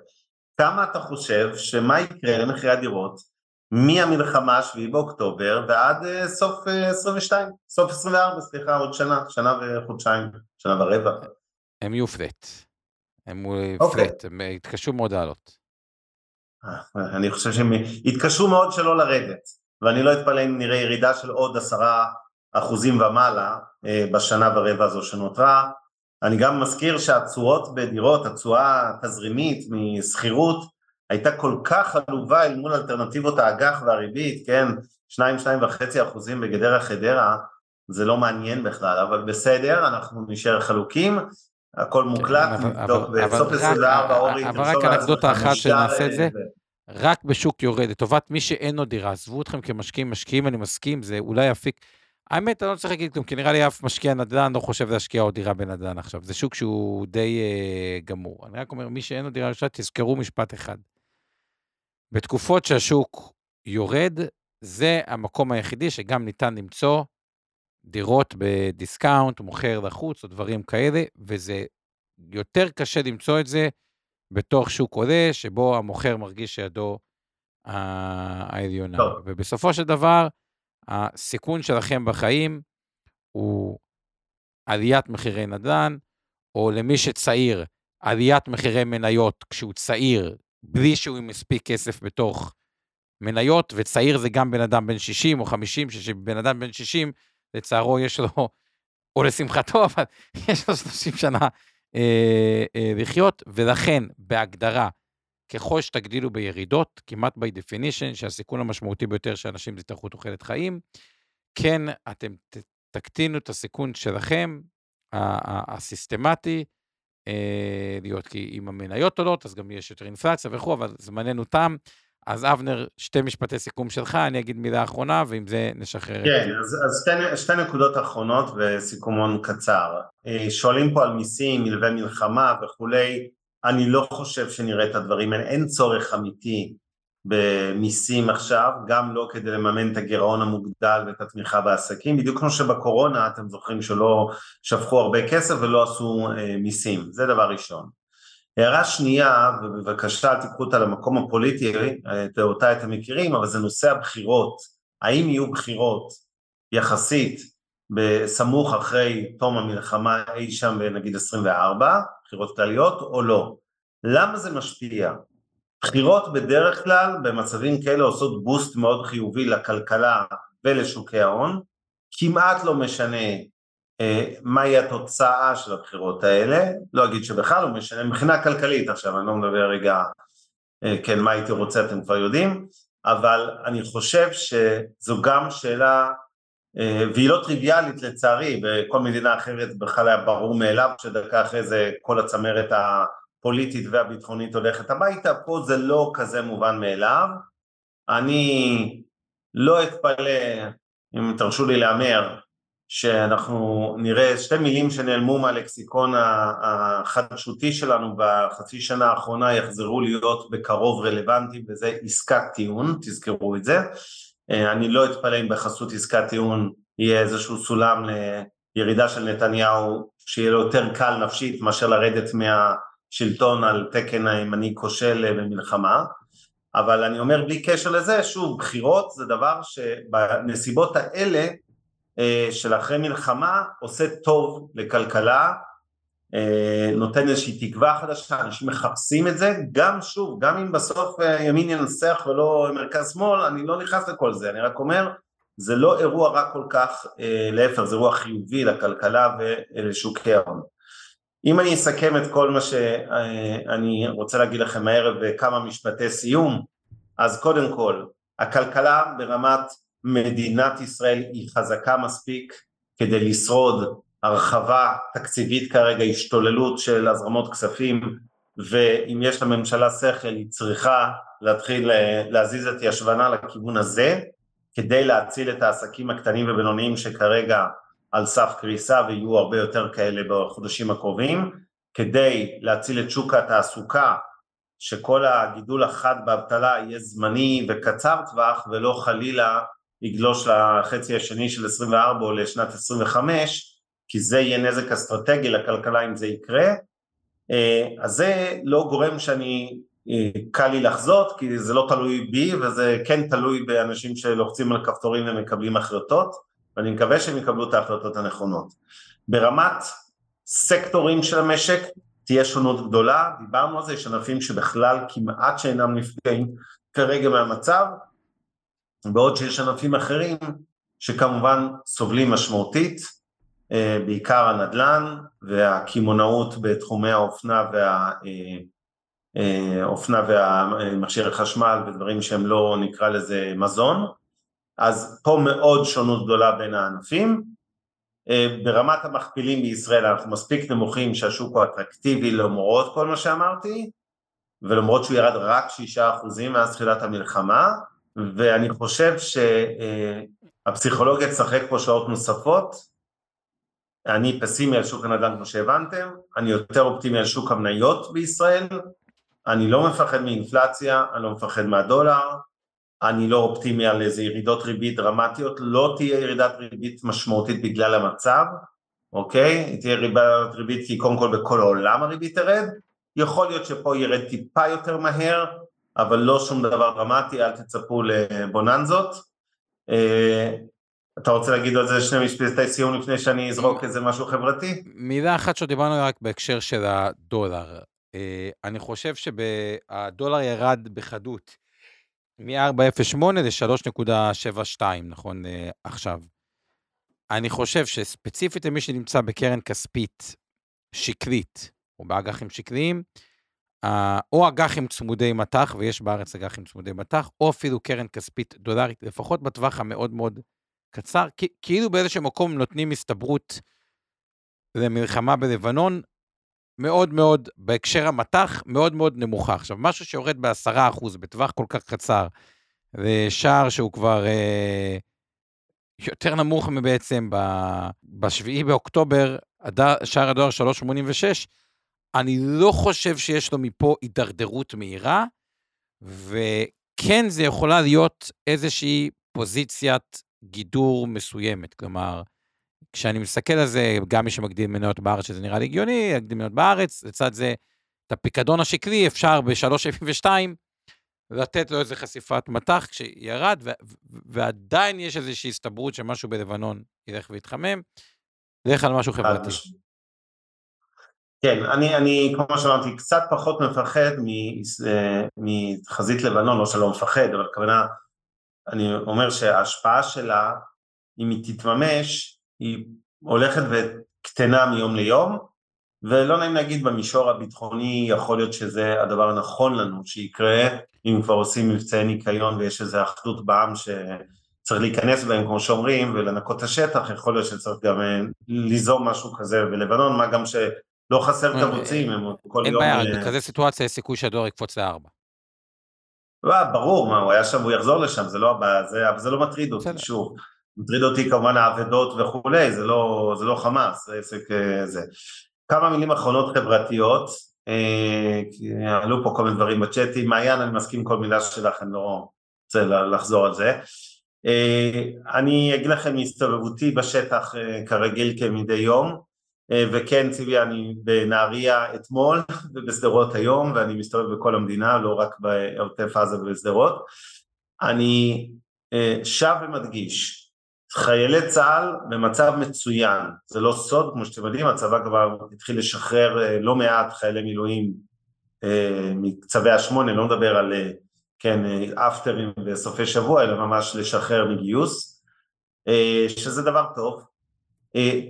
כמה אתה חושב שמה יקרה למחירי הדירות מהמלחמה, 7 באוקטובר, ועד uh, סוף uh, 22, סוף 24, סליחה, עוד שנה, שנה וחודשיים, שנה ורבע. הם יהיו פלט. הם יהיו okay. פלט, הם יתקשו מאוד לעלות. אה, אני חושב שהם יתקשו מאוד שלא לרדת, ואני לא אתפלא אם נראה ירידה של עוד עשרה אחוזים ומעלה uh, בשנה ורבע הזו שנותרה. אני גם מזכיר שהתשואות בדירות, התשואה התזרימית משכירות, הייתה כל כך עלובה אל מול אלטרנטיבות האג"ח והריבית, כן, שניים, שניים וחצי אחוזים בגדרה חדרה, זה לא מעניין בכלל, אבל בסדר, אנחנו נשאר חלוקים, הכל מוקלט, נבדוק בסוף 24 אורי, אבל רק אנקדוטה אחת שנעשה את זה, רק בשוק יורד, לטובת מי שאין לו דירה, עזבו אתכם כמשקיעים, משקיעים, אני מסכים, זה אולי אפיק. האמת, אני לא צריך להגיד כלום, כי נראה לי אף משקיע נדל"ן לא חושב להשקיע עוד דירה בנדל"ן עכשיו. זה שוק שהוא די uh, גמור. אני רק אומר, מי שאין לו דירה ראשונה, תזכרו משפט אחד. בתקופות שהשוק יורד, זה המקום היחידי שגם ניתן למצוא דירות בדיסקאונט, מוכר לחוץ או דברים כאלה, וזה יותר קשה למצוא את זה בתוך שוק עולה, שבו המוכר מרגיש שידו העליונה. טוב. ובסופו של דבר, הסיכון שלכם בחיים הוא עליית מחירי נדל"ן, או למי שצעיר, עליית מחירי מניות כשהוא צעיר, בלי שהוא עם מספיק כסף בתוך מניות, וצעיר זה גם בן אדם בן 60 או 50, שבן אדם בן 60, לצערו יש לו, או לשמחתו, אבל יש לו 30 שנה אה, אה, לחיות, ולכן, בהגדרה, ככל שתגדילו בירידות, כמעט by definition, שהסיכון המשמעותי ביותר שאנשים יצטרכו תוחלת חיים, כן, אתם תקטינו את הסיכון שלכם, הסיסטמטי, אה, להיות, כי אם המניות עולות, אז גם יש יותר אינפלציה וכו', אבל זמננו תם. אז אבנר, שתי משפטי סיכום שלך, אני אגיד מילה אחרונה, ועם זה נשחרר. כן, אז, אז שתי, שתי נקודות אחרונות וסיכומון קצר. אה, שואלים פה על מיסים, מלווה מלחמה וכולי, אני לא חושב שנראה את הדברים האלה, אין צורך אמיתי במיסים עכשיו, גם לא כדי לממן את הגירעון המוגדל ואת התמיכה בעסקים, בדיוק כמו שבקורונה אתם זוכרים שלא שפכו הרבה כסף ולא עשו אה, מיסים, זה דבר ראשון. הערה שנייה, ובבקשה אל תיקחו אותה למקום הפוליטי, את אותה אתם מכירים, אבל זה נושא הבחירות. האם יהיו בחירות יחסית בסמוך אחרי תום המלחמה אי שם בנגיד 24, בחירות כלליות, או לא? למה זה משפיע? בחירות בדרך כלל במצבים כאלה עושות בוסט מאוד חיובי לכלכלה ולשוקי ההון, כמעט לא משנה מהי התוצאה של הבחירות האלה, לא אגיד שבכלל לא משנה, מבחינה כלכלית. עכשיו, אני לא מדבר רגע, אה, כן, מה הייתי רוצה אתם כבר יודעים, אבל אני חושב שזו גם שאלה, אה, והיא לא טריוויאלית לצערי, בכל מדינה אחרת בכלל היה ברור מאליו שדקה אחרי זה כל הצמרת הפוליטית והביטחונית הולכת הביתה, פה זה לא כזה מובן מאליו, אני לא אתפלא, אם תרשו לי להמר, שאנחנו נראה שתי מילים שנעלמו מהלקסיקון החדשותי שלנו בחצי שנה האחרונה יחזרו להיות בקרוב רלוונטיים וזה עסקת טיעון, תזכרו את זה. אה, אני לא אתפלא אם בחסות עסקת טיעון יהיה איזשהו סולם לירידה של נתניהו שיהיה לו יותר קל נפשית מאשר לרדת מהשלטון על תקן הימני כושל במלחמה. אבל אני אומר בלי קשר לזה, שוב, בחירות זה דבר שבנסיבות האלה אה, של אחרי מלחמה עושה טוב לכלכלה, אה, נותן איזושהי תקווה חדשה, אנשים מחפשים את זה, גם שוב, גם אם בסוף אה, ימין ינצח ולא מרכז שמאל, אני לא נכנס לכל זה, אני רק אומר, זה לא אירוע רע כל כך, להפך, זה אירוע חיובי לכלכלה ולשוקי ההון. אם אני אסכם את כל מה שאני רוצה להגיד לכם הערב בכמה משפטי סיום, אז קודם כל, הכלכלה ברמת מדינת ישראל היא חזקה מספיק כדי לשרוד. הרחבה תקציבית כרגע, השתוללות של הזרמות כספים ואם יש לממשלה שכל היא צריכה להתחיל אה, להזיז את ישבנה לכיוון הזה כדי להציל את העסקים הקטנים ובינוניים שכרגע על סף קריסה ויהיו הרבה יותר כאלה בחודשים הקרובים כדי להציל את שוק התעסוקה שכל הגידול החד באבטלה יהיה זמני וקצר טווח ולא חלילה יגלוש לחצי השני של 24 או לשנת 25, כי זה יהיה נזק אסטרטגי לכלכלה אם זה יקרה. אה, אז זה לא גורם שאני, אה, קל לי לחזות, כי זה לא תלוי בי וזה כן תלוי באנשים שלוחצים על כפתורים ומקבלים החלטות, ואני מקווה שהם יקבלו את ההחלטות הנכונות. ברמת סקטורים של המשק תהיה שונות גדולה, דיברנו על זה, יש ענפים שבכלל כמעט שאינם נפגעים כרגע מהמצב, בעוד שיש ענפים אחרים שכמובן סובלים משמעותית, אה, בעיקר הנדל"ן והקמעונאות בתחומי האופנה וה... אופנה והמכשיר החשמל ודברים שהם לא נקרא לזה מזון, אז פה מאוד שונות גדולה בין הענפים, ברמת המכפילים בישראל אנחנו מספיק נמוכים שהשוק הוא אטרקטיבי למרות כל מה שאמרתי, ולמרות שהוא ירד רק שישה אחוזים מאז תחילת המלחמה, ואני חושב שהפסיכולוגיה תשחק פה שעות נוספות, אני פסימי על שוק הנדל"ן כמו שהבנתם, אני יותר אופטימי על שוק המניות בישראל, אני לא מפחד מאינפלציה, אני לא מפחד מהדולר, אני לא אופטימי על איזה ירידות ריבית דרמטיות, לא תהיה ירידת ריבית משמעותית בגלל המצב, אוקיי? תהיה ירידת ריבית כי קודם כל בכל העולם הריבית תרד, יכול להיות שפה ירד טיפה יותר מהר, אבל לא שום דבר דרמטי, אל תצפו לבוננזות. אה, אתה רוצה להגיד על זה שני משפטי סיום לפני שאני אזרוק איזה משהו חברתי? מילה אחת שדיברנו רק בהקשר של הדולר. אה, אני חושב שהדולר ירד בחדות מ-4.08 ל-3.72, נכון אה, עכשיו. אני חושב שספציפית למי שנמצא בקרן כספית שקלית, או באג"חים שקליים, או אג"חים צמודי מטח, ויש בארץ אג"חים צמודי מטח, או אפילו קרן כספית דולרית, לפחות בטווח המאוד מאוד קצר, כאילו באיזשהו מקום נותנים הסתברות למלחמה בלבנון, מאוד מאוד, בהקשר המטח, מאוד מאוד נמוכה. עכשיו, משהו שיורד בעשרה אחוז בטווח כל כך קצר, ושער שהוא כבר אה, יותר נמוך מבעצם ב-7 באוקטובר, שער הדואר 3.86, אני לא חושב שיש לו מפה הידרדרות מהירה, וכן, זה יכולה להיות איזושהי פוזיציית גידור מסוימת. כלומר, כשאני מסתכל על זה, גם מי שמגדיל מניות בארץ, שזה נראה לי הגיוני, יגדיל מניות בארץ, לצד זה, את הפיקדון השקלי אפשר ב-3.72 לתת לו איזה חשיפת מטח כשירד, ועדיין יש איזושהי הסתברות שמשהו בלבנון ילך ויתחמם. בדרך כלל משהו חברתי. כן, אני, אני כמו שאמרתי, קצת פחות מפחד אה, מחזית לבנון, לא שלא מפחד, אבל הכוונה, אני אומר שההשפעה שלה, אם היא תתממש, היא הולכת וקטנה מיום ליום, ולא נעים להגיד במישור הביטחוני, יכול להיות שזה הדבר הנכון לנו שיקרה, אם כבר עושים מבצעי ניקיון ויש איזו אחדות בעם שצריך להיכנס בהם, כמו שאומרים, ולנקות את השטח, יכול להיות שצריך גם אה, ליזום משהו כזה בלבנון, מה גם ש... לא חסר אה, תירוצים, הם כל יום... אין בעיה, בכזה סיטואציה יש סיכוי שהדואר יקפוץ לארבע. לא, ברור, מה, הוא היה שם, הוא יחזור לשם, זה לא הבעיה, אבל זה לא מטריד אותי, שוב. מטריד אותי כמובן האבדות וכולי, זה לא, זה לא חמאס, זה עסק אה, זה. כמה מילים אחרונות חברתיות, אה, עלו פה כל מיני דברים בצ'אטים, מעיין, אני מסכים כל מילה שלך, אני לא רוצה לחזור על זה. אני אגיד לכם מהסתובבותי בשטח כרגיל כמדי יום, אה, וכן ציבי אני בנהריה אתמול ובשדרות היום ואני מסתובב בכל המדינה לא רק בעוטף עזה ובשדרות. אני אה, שב ומדגיש חיילי צה"ל במצב מצוין. זה לא סוד כמו שאתם יודעים הצבא כבר התחיל לשחרר אה, לא מעט חיילי מילואים מצווי השמונה לא מדבר על כן אפטרים וסופי שבוע אלא ממש לשחרר מגיוס. שזה דבר טוב. אה,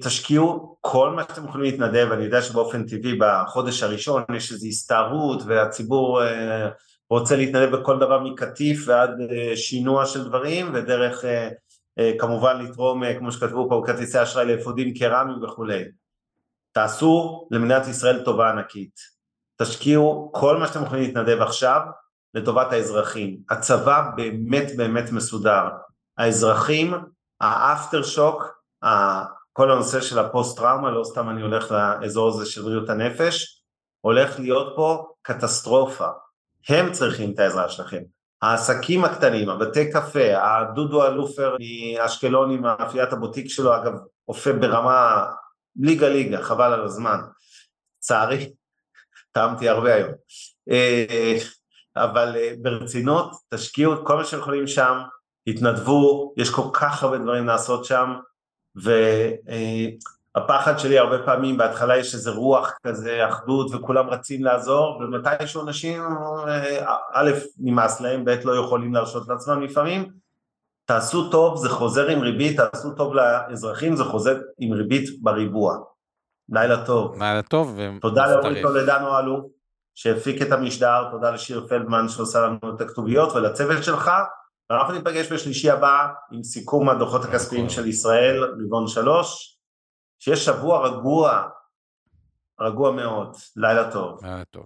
תשקיעו כל מה שאתם יכולים להתנדב, אני יודע שבאופן טבעי בחודש הראשון יש איזו הסתערות והציבור אה, רוצה להתנדב בכל דבר מקטיף ועד אה, שינוע של דברים ודרך כמובן לתרום כמו שכתבו פה כרטיסי אשראי לאפודים קרמיים וכולי. תעשו למדינת ישראל טובה ענקית, תשקיעו כל מה שאתם יכולים להתנדב עכשיו לטובת האזרחים, הצבא באמת באמת מסודר, האזרחים, האפטר שוק, כל הנושא של הפוסט טראומה, לא סתם אני הולך לאזור הזה של בריאות הנפש, הולך להיות פה קטסטרופה. הם צריכים את העזרה שלכם. העסקים הקטנים, הבתי קפה, הדודו אלופר מאשקלון עם מאפיית הבוטיק שלו, אגב, אופה ברמה ליגה ליגה, חבל על הזמן. לצערי, טעמתי הרבה היום. אה, אבל אה, ברצינות, תשקיעו את כל מה שיכולים שם, התנדבו, יש כל כך הרבה דברים לעשות שם, והפחד שלי הרבה פעמים, בהתחלה יש איזה רוח כזה, אחדות וכולם רצים לעזור, ומתישהו אנשים, א', נמאס להם, ב', לא יכולים להרשות לעצמם לפעמים, תעשו טוב, זה חוזר עם ריבית, תעשו טוב לאזרחים, זה חוזר עם ריבית בריבוע. לילה טוב. לילה טוב. תודה לאורי טולדנו אלו, שהפיק את המשדר, תודה לשיר פלדמן שעושה לנו את הכתוביות ולצוות שלך. ואנחנו ניפגש בשלישי הבא עם סיכום הדוחות הכספיים של ישראל, רבעון שלוש. שיהיה שבוע רגוע, רגוע מאוד. לילה טוב. לילה טוב.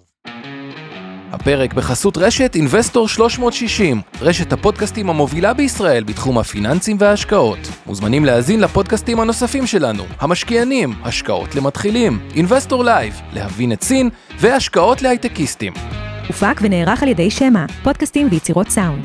הפרק בחסות רשת אינבסטור 360, רשת הפודקאסטים המובילה בישראל בתחום הפיננסים וההשקעות. מוזמנים להאזין לפודקאסטים הנוספים שלנו, המשקיענים, השקעות למתחילים, אינבסטור לייב, להבין את סין, והשקעות להייטקיסטים. הופק ונערך על ידי שמע, פודקאסטים ויצירות סאונד.